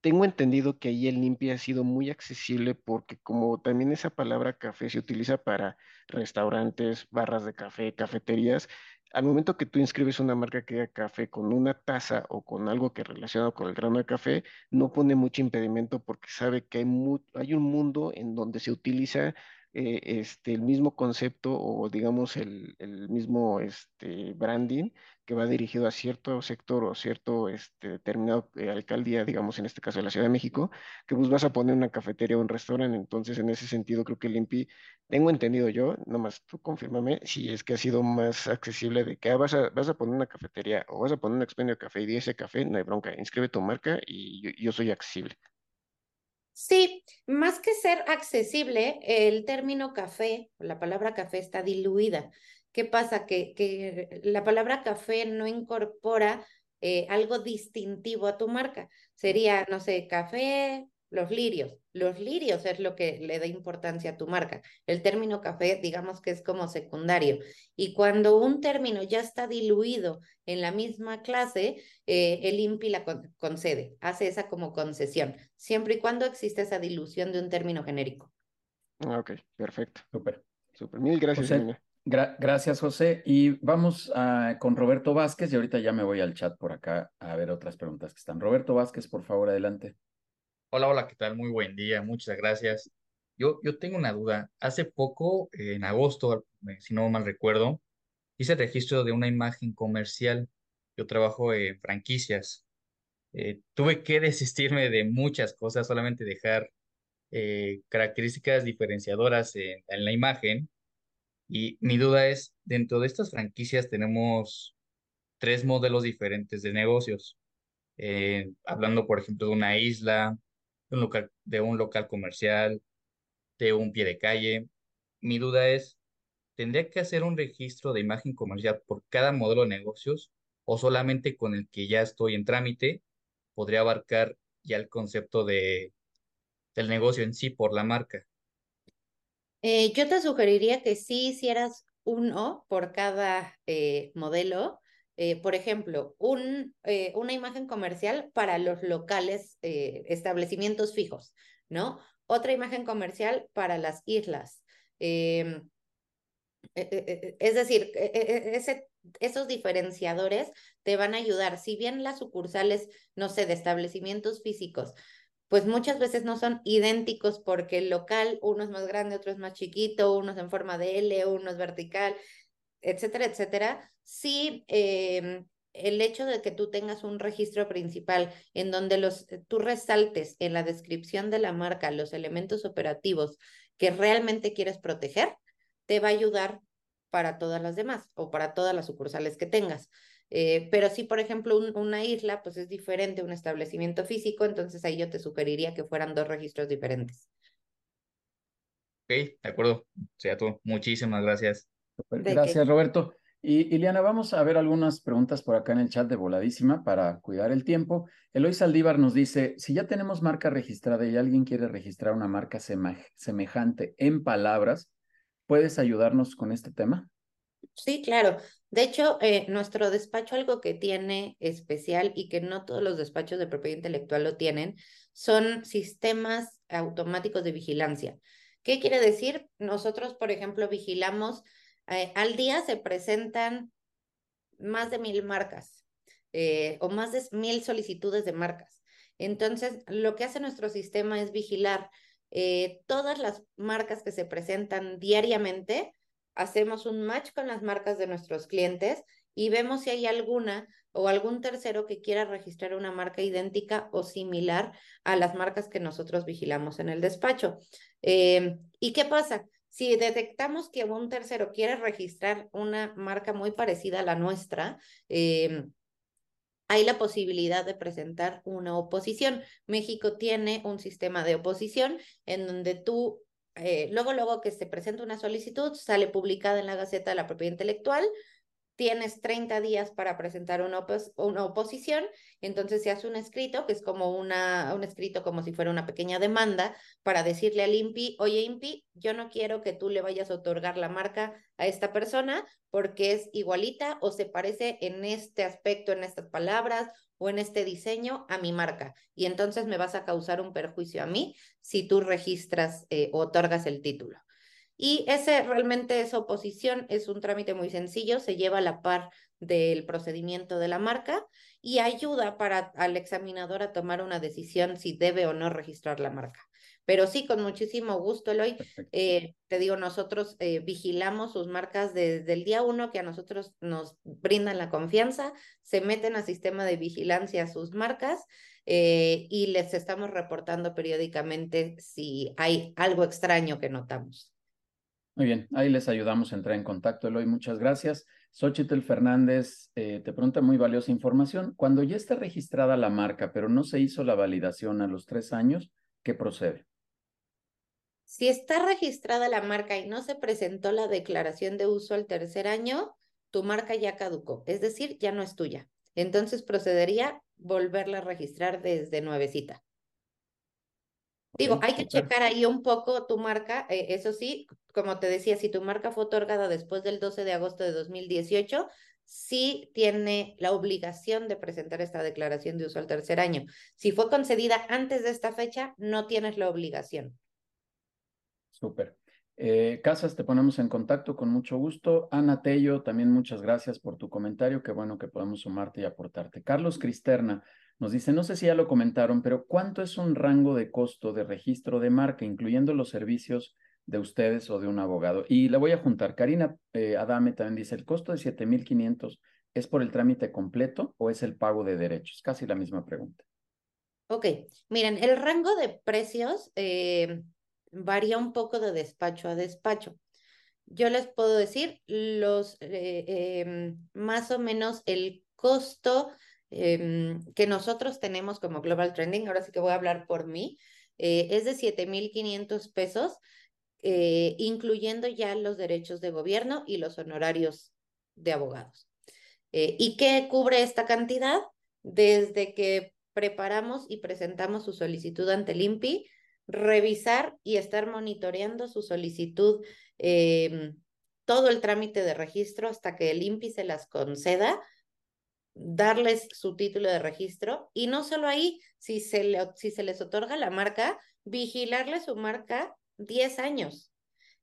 tengo entendido que ahí el limpia ha sido muy accesible porque como también esa palabra café se utiliza para restaurantes, barras de café, cafeterías, al momento que tú inscribes una marca que haga café con una taza o con algo que relacionado con el grano de café, no pone mucho impedimento porque sabe que hay, hay un mundo en donde se utiliza eh, este, el mismo concepto o digamos el, el, mismo este, branding que va dirigido a cierto sector o cierto este, determinado eh, alcaldía, digamos en este caso de la Ciudad de México, que pues vas a poner una cafetería o un restaurante, entonces en ese sentido creo que el INPI, tengo entendido yo, nomás tú confírmame si es que ha sido más accesible de que ah, vas, a, vas a poner una cafetería o vas a poner un expendio de café y ese café, no hay bronca, inscribe tu marca y yo soy accesible. Sí, más que ser accesible, el término café, la palabra café está diluida. ¿Qué pasa? Que, que la palabra café no incorpora eh, algo distintivo a tu marca. Sería, no sé, café los lirios. Los lirios es lo que le da importancia a tu marca. El término café, digamos que es como secundario. Y cuando un término ya está diluido en la misma clase, eh, el INPI la concede, hace esa como concesión, siempre y cuando existe esa dilución de un término genérico. Ah, ok, perfecto. Súper. Súper. Mil gracias, José, gracias, José. Y vamos con Roberto Vázquez, y ahorita ya me voy al chat por acá a ver otras preguntas que están. Roberto Vázquez, por favor, adelante. Hola, hola, ¿qué tal? Muy buen día, muchas gracias. Yo, yo tengo una duda. Hace poco, en agosto, eh, si no mal recuerdo, hice registro de una imagen comercial. Yo trabajo en franquicias. Eh, tuve que desistirme de muchas cosas, solamente dejar eh, características diferenciadoras en, en la imagen. Y mi duda es, dentro de estas franquicias tenemos tres modelos diferentes de negocios. hablando, por ejemplo, de una isla, de un local, comercial, de un pie de calle. Mi duda es, ¿tendría que hacer un registro de imagen comercial por cada modelo de negocios o solamente con el que ya estoy en trámite podría abarcar ya el concepto de, del negocio en sí por la marca? Eh, yo te sugeriría que sí hicieras uno por cada eh, modelo eh, por ejemplo, eh, una imagen comercial para los locales, eh, establecimientos fijos, ¿no? Otra imagen comercial para las islas. Em, es decir, esos diferenciadores te van a ayudar. Si bien las sucursales, no sé, de establecimientos físicos, pues muchas veces no son idénticos porque el local, uno es más grande, otro es más chiquito, uno es en forma de L, uno es vertical, etcétera, etcétera, sí em, el hecho de que tú tengas un registro principal en donde los, eh, tú resaltes en la descripción de la marca los elementos operativos que realmente quieres proteger, te va a ayudar para todas las demás o para todas las sucursales que tengas. Eh, pero si, por ejemplo, una isla, pues es diferente a un establecimiento físico, entonces ahí yo te sugeriría que fueran dos registros diferentes. Ok, de acuerdo. Sea, tú, muchísimas gracias. Gracias, Roberto. Y Iliana, vamos a ver algunas preguntas por acá en el chat de voladísima para cuidar el tiempo. Eloy Saldívar nos dice, si ya tenemos marca registrada y alguien quiere registrar una marca semejante en palabras, ¿puedes ayudarnos con este tema? Sí, claro. De hecho, eh, nuestro despacho algo que tiene especial y que no todos los despachos de propiedad intelectual lo tienen, son sistemas automáticos de vigilancia. ¿Qué quiere decir? Nosotros, por ejemplo, vigilamos eh, al día se presentan más de mil marcas eh, o más de mil solicitudes de marcas. Entonces, lo que hace nuestro sistema es vigilar eh, todas las marcas que se presentan diariamente. Hacemos un match con las marcas de nuestros clientes y vemos si hay alguna o algún tercero que quiera registrar una marca idéntica o similar a las marcas que nosotros vigilamos en el despacho. ¿Y qué pasa? Si detectamos que un tercero quiere registrar una marca muy parecida a la nuestra, em, hay la posibilidad de presentar una oposición. México tiene un sistema de oposición en donde tú, eh, luego, luego que se presenta una solicitud, sale publicada en la Gaceta de la Propiedad Intelectual, tienes 30 días para presentar una, oposición, entonces se hace un escrito, que es como una, un escrito como si fuera una pequeña demanda, para decirle al INPI, oye INPI, yo no quiero que tú le vayas a otorgar la marca a esta persona porque es igualita o se parece en este aspecto, en estas palabras o en este diseño a mi marca. Y entonces me vas a causar un perjuicio a mí si tú registras eh, o otorgas el título. Y ese realmente esa oposición es un trámite muy sencillo, se lleva a la par del procedimiento de la marca y ayuda para al examinador a tomar una decisión si debe o no registrar la marca. Pero sí, con muchísimo gusto, Eloy. Eh, te digo, nosotros eh, vigilamos sus marcas desde el día uno que a nosotros nos brindan la confianza, se meten al sistema de vigilancia sus marcas eh, y les estamos reportando periódicamente si hay algo extraño que notamos. Muy bien, ahí les ayudamos a entrar en contacto, Eloy. Muchas gracias. Xochitl Fernández eh, te pregunta muy valiosa información. Cuando ya está registrada la marca, pero no se hizo la validación a los tres años, ¿qué procede? Si está registrada la marca y no se presentó la declaración de uso al tercer año, tu marca ya caducó, es decir, ya no es tuya. Entonces procedería volverla a registrar desde nuevecita. Digo, hay que checar ahí un poco tu marca, eh, eso sí, como te decía, si tu marca fue otorgada después del 12 de agosto de 2018, sí tiene la obligación de presentar esta declaración de uso al tercer año. Si fue concedida antes de esta fecha, no tienes la obligación. Súper. Eh, Casas, te ponemos en contacto con mucho gusto. Ana Tello, también muchas gracias por tu comentario. Qué bueno que podemos sumarte y aportarte. Carlos Cristerna, nos dice, no sé si ya lo comentaron, pero ¿cuánto es un rango de costo de registro de marca, incluyendo los servicios de ustedes o de un abogado? Y la voy a juntar. Karina eh, Adame también dice, ¿el costo de 7,500 es por el trámite completo o es el pago de derechos? Casi la misma pregunta. Ok, miren, el rango de precios eh, varía un poco de despacho a despacho. Yo les puedo decir los eh, em, más o menos el costo Em, que nosotros tenemos como Global Trending, ahora sí que voy a hablar por mí, eh, es de 7,500 pesos, eh, incluyendo ya los derechos de gobierno y los honorarios de abogados. Eh, ¿Y qué cubre esta cantidad? Desde que preparamos y presentamos su solicitud ante el INPI, revisar y estar monitoreando su solicitud, em, todo el trámite de registro hasta que el INPI se las conceda darles su título de registro y no solo ahí, si se, les otorga la marca, vigilarle su marca 10 años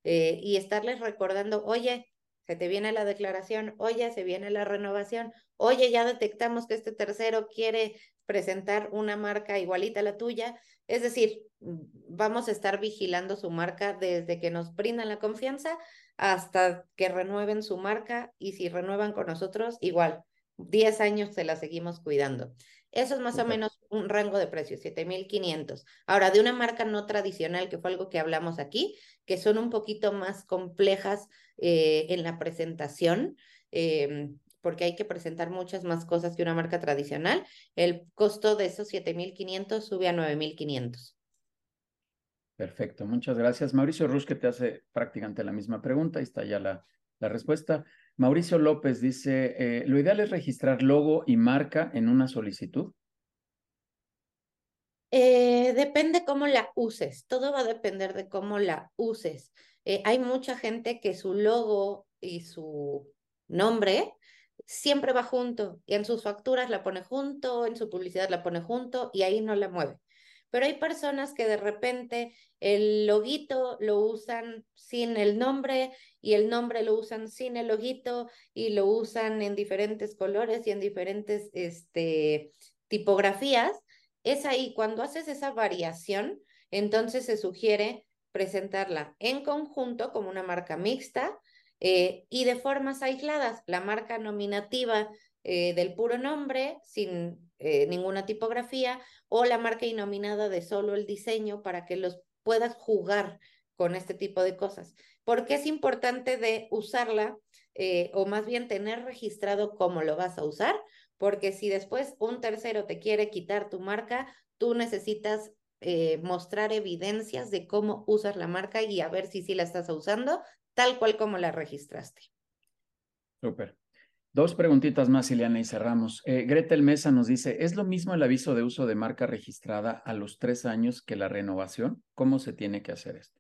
eh, y estarles recordando, oye, se te viene la declaración, oye, se viene la renovación, oye, ya detectamos que este tercero quiere presentar una marca igualita a la tuya. Es decir, vamos a estar vigilando su marca desde que nos brindan la confianza hasta que renueven su marca y si renuevan con nosotros, igual 10 años se la seguimos cuidando. Eso es más o menos un rango de precios, 7,500. Ahora, de una marca no tradicional, que fue algo que hablamos aquí, que son un poquito más complejas eh, en la presentación, em, porque hay que presentar muchas más cosas que una marca tradicional, el costo de esos 7.500 sube a 9.500. Perfecto, muchas gracias. Mauricio Rus, que te hace prácticamente la misma pregunta, ahí está ya la, la respuesta. Mauricio López dice, eh, ¿lo ideal es registrar logo y marca en una solicitud? Eh, depende cómo la uses, todo va a depender de cómo la uses. Eh, hay mucha gente que su logo y su nombre siempre va junto y en sus facturas la pone junto, en su publicidad la pone junto y ahí no la mueve pero hay personas que de repente el loguito lo usan sin el nombre y el nombre lo usan sin el loguito y lo usan en diferentes colores y en diferentes este, tipografías. Es ahí, cuando haces esa variación, entonces se sugiere presentarla en conjunto como una marca mixta eh, y de formas aisladas. La marca nominativa eh, del puro nombre, sin eh, ninguna tipografía, o la marca inominada de solo el diseño para que los puedas jugar con este tipo de cosas. Porque es importante de usarla eh, o más bien tener registrado cómo lo vas a usar, porque si después un tercero te quiere quitar tu marca, tú necesitas mostrar evidencias de cómo usas la marca y a ver si sí la estás usando tal cual como la registraste. Súper. Dos preguntitas más, Ileana, y cerramos. Eh, Gretel Mesa nos dice, ¿es lo mismo el aviso de uso de marca registrada a los tres años que la renovación? ¿Cómo se tiene que hacer esto?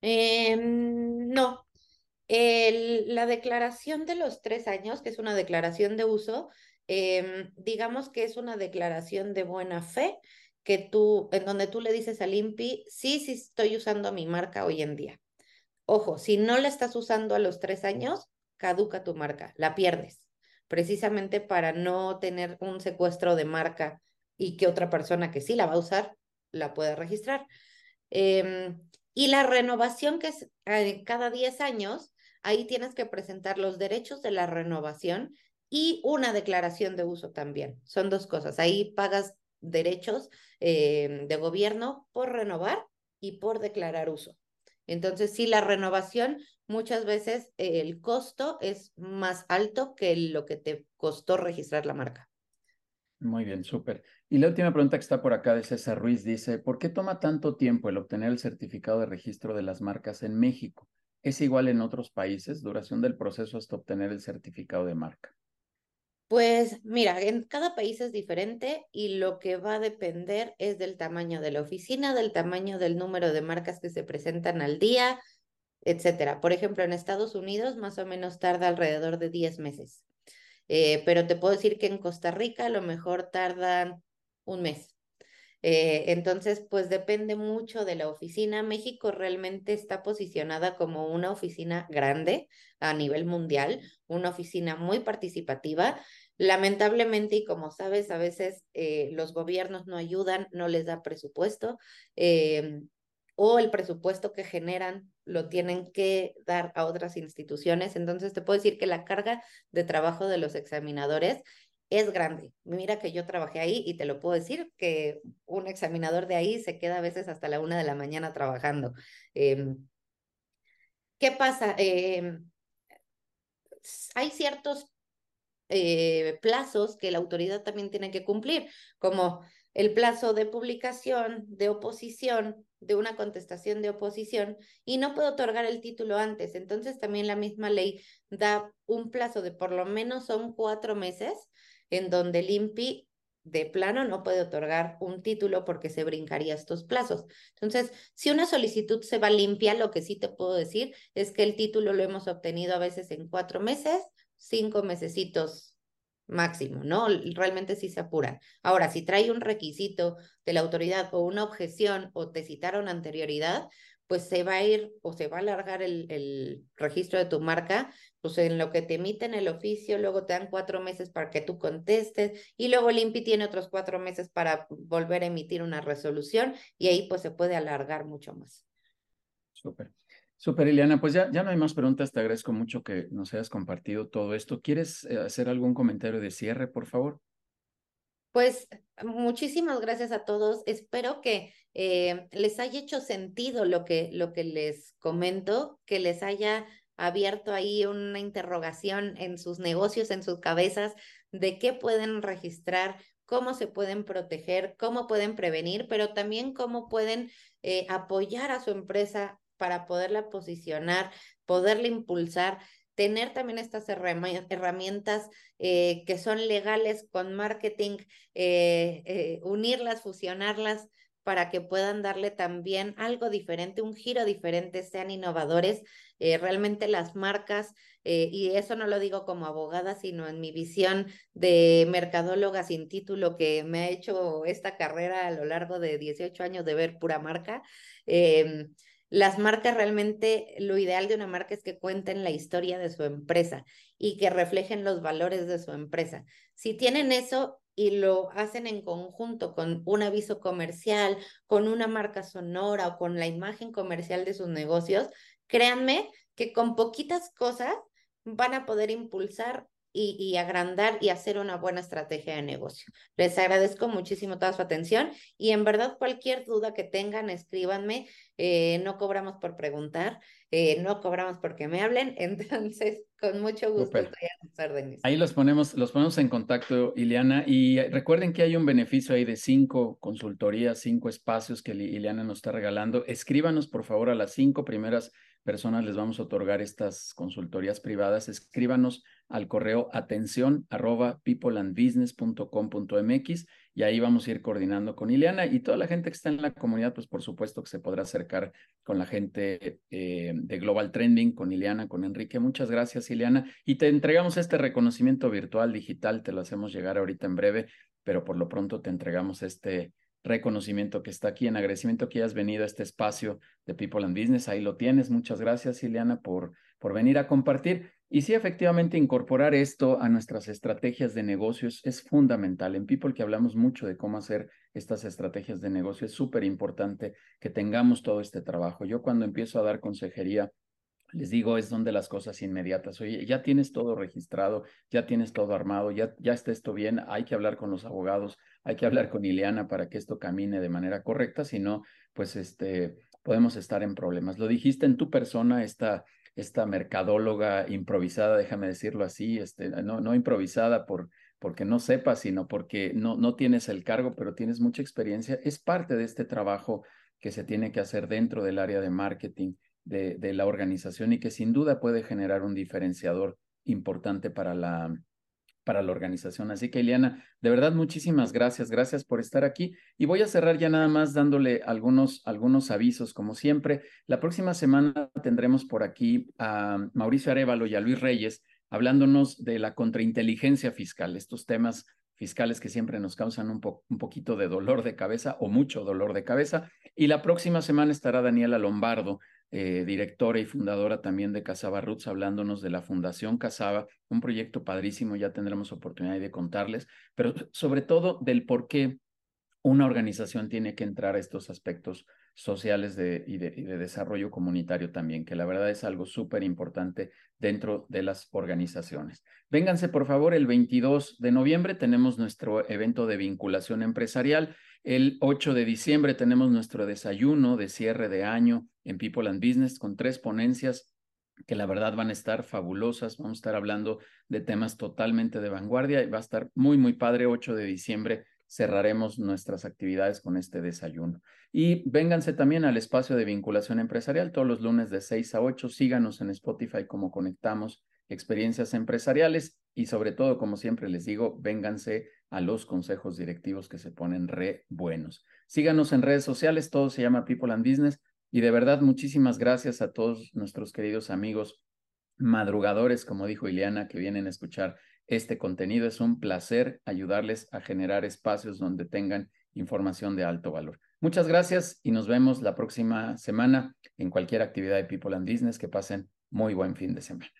Em, no. la declaración de los tres años, que es una declaración de uso, em, digamos que es una declaración de buena fe que tú, en donde tú le dices al INPI, sí, sí estoy usando mi marca hoy en día. Ojo, si no la estás usando a los tres años, caduca tu marca, la pierdes precisamente para no tener un secuestro de marca y que otra persona que sí la va a usar la pueda registrar. Em, y la renovación que es eh, cada 10 años, ahí tienes que presentar los derechos de la renovación y una declaración de uso también. Son dos cosas. Ahí pagas derechos em, de gobierno por renovar y por declarar uso. Entonces, sí, la renovación muchas veces eh, el costo es más alto que lo que te costó registrar la marca. Muy bien, súper. Y la última pregunta que está por acá de César Ruiz dice, ¿por qué toma tanto tiempo el obtener el certificado de registro de las marcas en México? ¿Es igual en otros países? Duración del proceso hasta obtener el certificado de marca. Pues mira, en cada país es diferente y lo que va a depender es del tamaño de la oficina, del tamaño del número de marcas que se presentan al día, etcétera. Por ejemplo, en Estados Unidos más o menos tarda alrededor de 10 meses, eh, pero te puedo decir que en Costa Rica a lo mejor tardan un mes. Eh, entonces, pues depende mucho de la oficina. México realmente está posicionada como una oficina grande a nivel mundial, una oficina muy participativa. Lamentablemente, y como sabes, a veces eh, los gobiernos no ayudan, no les da presupuesto o el presupuesto que generan lo tienen que dar a otras instituciones. Entonces, te puedo decir que la carga de trabajo de los examinadores es grande. Mira que yo trabajé ahí y te lo puedo decir que un examinador de ahí se queda a veces hasta la una de la mañana trabajando. Em, ¿Qué pasa? Em, hay ciertos eh, plazos que la autoridad también tiene que cumplir, como el plazo de publicación, de oposición, de una contestación de oposición y no puedo otorgar el título antes. Entonces también la misma ley da un plazo de por lo menos son cuatro meses en donde el de plano no puede otorgar un título porque se brincaría estos plazos. Entonces, si una solicitud se va limpia, lo que sí te puedo decir es que el título lo hemos obtenido a veces en cuatro meses, cinco mesecitos máximo, ¿no? Realmente sí se apuran. Ahora, si trae un requisito de la autoridad o una objeción o te citaron anterioridad, pues se va a ir o se va a alargar el, el, registro de tu marca, pues en lo que te emiten el oficio, luego te dan cuatro meses para que tú contestes y luego el INPI tiene otros cuatro meses para volver a emitir una resolución y ahí pues se puede alargar mucho más. Súper. Super, Ileana, pues ya, ya no hay más preguntas. Te agradezco mucho que nos hayas compartido todo esto. ¿Quieres eh, hacer algún comentario de cierre, por favor? Pues muchísimas gracias a todos. Espero que eh, les haya hecho sentido lo que, lo que les comento, que les haya abierto ahí una interrogación en sus negocios, en sus cabezas, de qué pueden registrar, cómo se pueden proteger, cómo pueden prevenir, pero también cómo pueden eh, apoyar a su empresa para poderla posicionar, poderla impulsar, tener también estas herramientas eh, que son legales con marketing, eh, unirlas, fusionarlas para que puedan darle también algo diferente, un giro diferente, sean innovadores. Eh, realmente las marcas, eh, y eso no lo digo como abogada, sino en mi visión de mercadóloga sin título que me ha hecho esta carrera a lo largo de 18 años de ver pura marca. Las marcas realmente, lo ideal de una marca es que cuenten la historia de su empresa y que reflejen los valores de su empresa. Si tienen eso, y lo hacen en conjunto con un aviso comercial, con una marca sonora o con la imagen comercial de sus negocios, créanme que con poquitas cosas van a poder impulsar y, agrandar y hacer una buena estrategia de negocio. Les agradezco muchísimo toda su atención y en verdad cualquier duda que tengan, escríbanme. Eh, no cobramos por preguntar, eh, no cobramos porque me hablen, entonces con mucho gusto estoy a sus órdenes. Ahí los ponemos, los ponemos en contacto, Ileana, y recuerden que hay un beneficio ahí de cinco consultorías, cinco espacios que Ileana nos está regalando. Escríbanos por favor a las cinco primeras personas les vamos a otorgar estas consultorías privadas. Escríbanos al correo atención arroba peopleandbusiness.com.mx y ahí vamos a ir coordinando con Ileana y toda la gente que está en la comunidad, pues por supuesto que se podrá acercar con la gente eh, de Global Trending, con Ileana, con Enrique. Muchas gracias, Ileana. Y te entregamos este reconocimiento virtual digital, te lo hacemos llegar ahorita en breve, pero por lo pronto te entregamos este reconocimiento que está aquí, en agradecimiento que hayas venido a este espacio de People and Business. Ahí lo tienes. Muchas gracias, Ileana, por, por venir a compartir. Y sí, efectivamente, incorporar esto a nuestras estrategias de negocios es fundamental. En People que hablamos mucho de cómo hacer estas estrategias de negocio, es súper importante que tengamos todo este trabajo. Yo cuando empiezo a dar consejería les digo, es donde las cosas inmediatas. Oye, ya tienes todo registrado, ya tienes todo armado, ya, ya está esto bien, hay que hablar con los abogados, hay que hablar con Ileana para que esto camine de manera correcta, si no, pues este, podemos estar en problemas. Lo dijiste en tu persona, esta, esta mercadóloga improvisada, déjame decirlo así, este, no, no improvisada por, porque no sepas, sino porque no, no tienes el cargo, pero tienes mucha experiencia, es parte de este trabajo que se tiene que hacer dentro del área de marketing de, la organización y que sin duda puede generar un diferenciador importante para la, para la organización. Así que, Eliana, de verdad, muchísimas gracias. Gracias por estar aquí. Y voy a cerrar ya nada más dándole algunos, algunos avisos, como siempre. La próxima semana tendremos por aquí a Mauricio Arevalo y a Luis Reyes hablándonos de la contrainteligencia fiscal, estos temas fiscales que siempre nos causan un, un poquito de dolor de cabeza o mucho dolor de cabeza. Y la próxima semana estará Daniela Lombardo eh, directora y fundadora también de Casaba Roots, hablándonos de la Fundación Casaba, un proyecto padrísimo, ya tendremos oportunidad de contarles, pero sobre todo del por qué una organización tiene que entrar a estos aspectos sociales de, y, de, desarrollo comunitario también, que la verdad es algo súper importante dentro de las organizaciones. Vénganse, por favor, el 22 de noviembre tenemos nuestro evento de vinculación empresarial. El 8 de diciembre tenemos nuestro desayuno de cierre de año en People and Business con tres ponencias que la verdad van a estar fabulosas. Vamos a estar hablando de temas totalmente de vanguardia y va a estar muy, muy padre. 8 de diciembre cerraremos nuestras actividades con este desayuno. Y vénganse también al espacio de vinculación empresarial todos los lunes de 6 a 8. Síganos en Spotify como Conectamos Experiencias Empresariales y sobre todo, como siempre les digo, vénganse a los consejos directivos que se ponen re buenos. Síganos en redes sociales, todo se llama People and Business y de verdad muchísimas gracias a todos nuestros queridos amigos madrugadores, como dijo Ileana, que vienen a escuchar este contenido. Es un placer ayudarles a generar espacios donde tengan información de alto valor. Muchas gracias y nos vemos la próxima semana en cualquier actividad de People and Business. Que pasen muy buen fin de semana.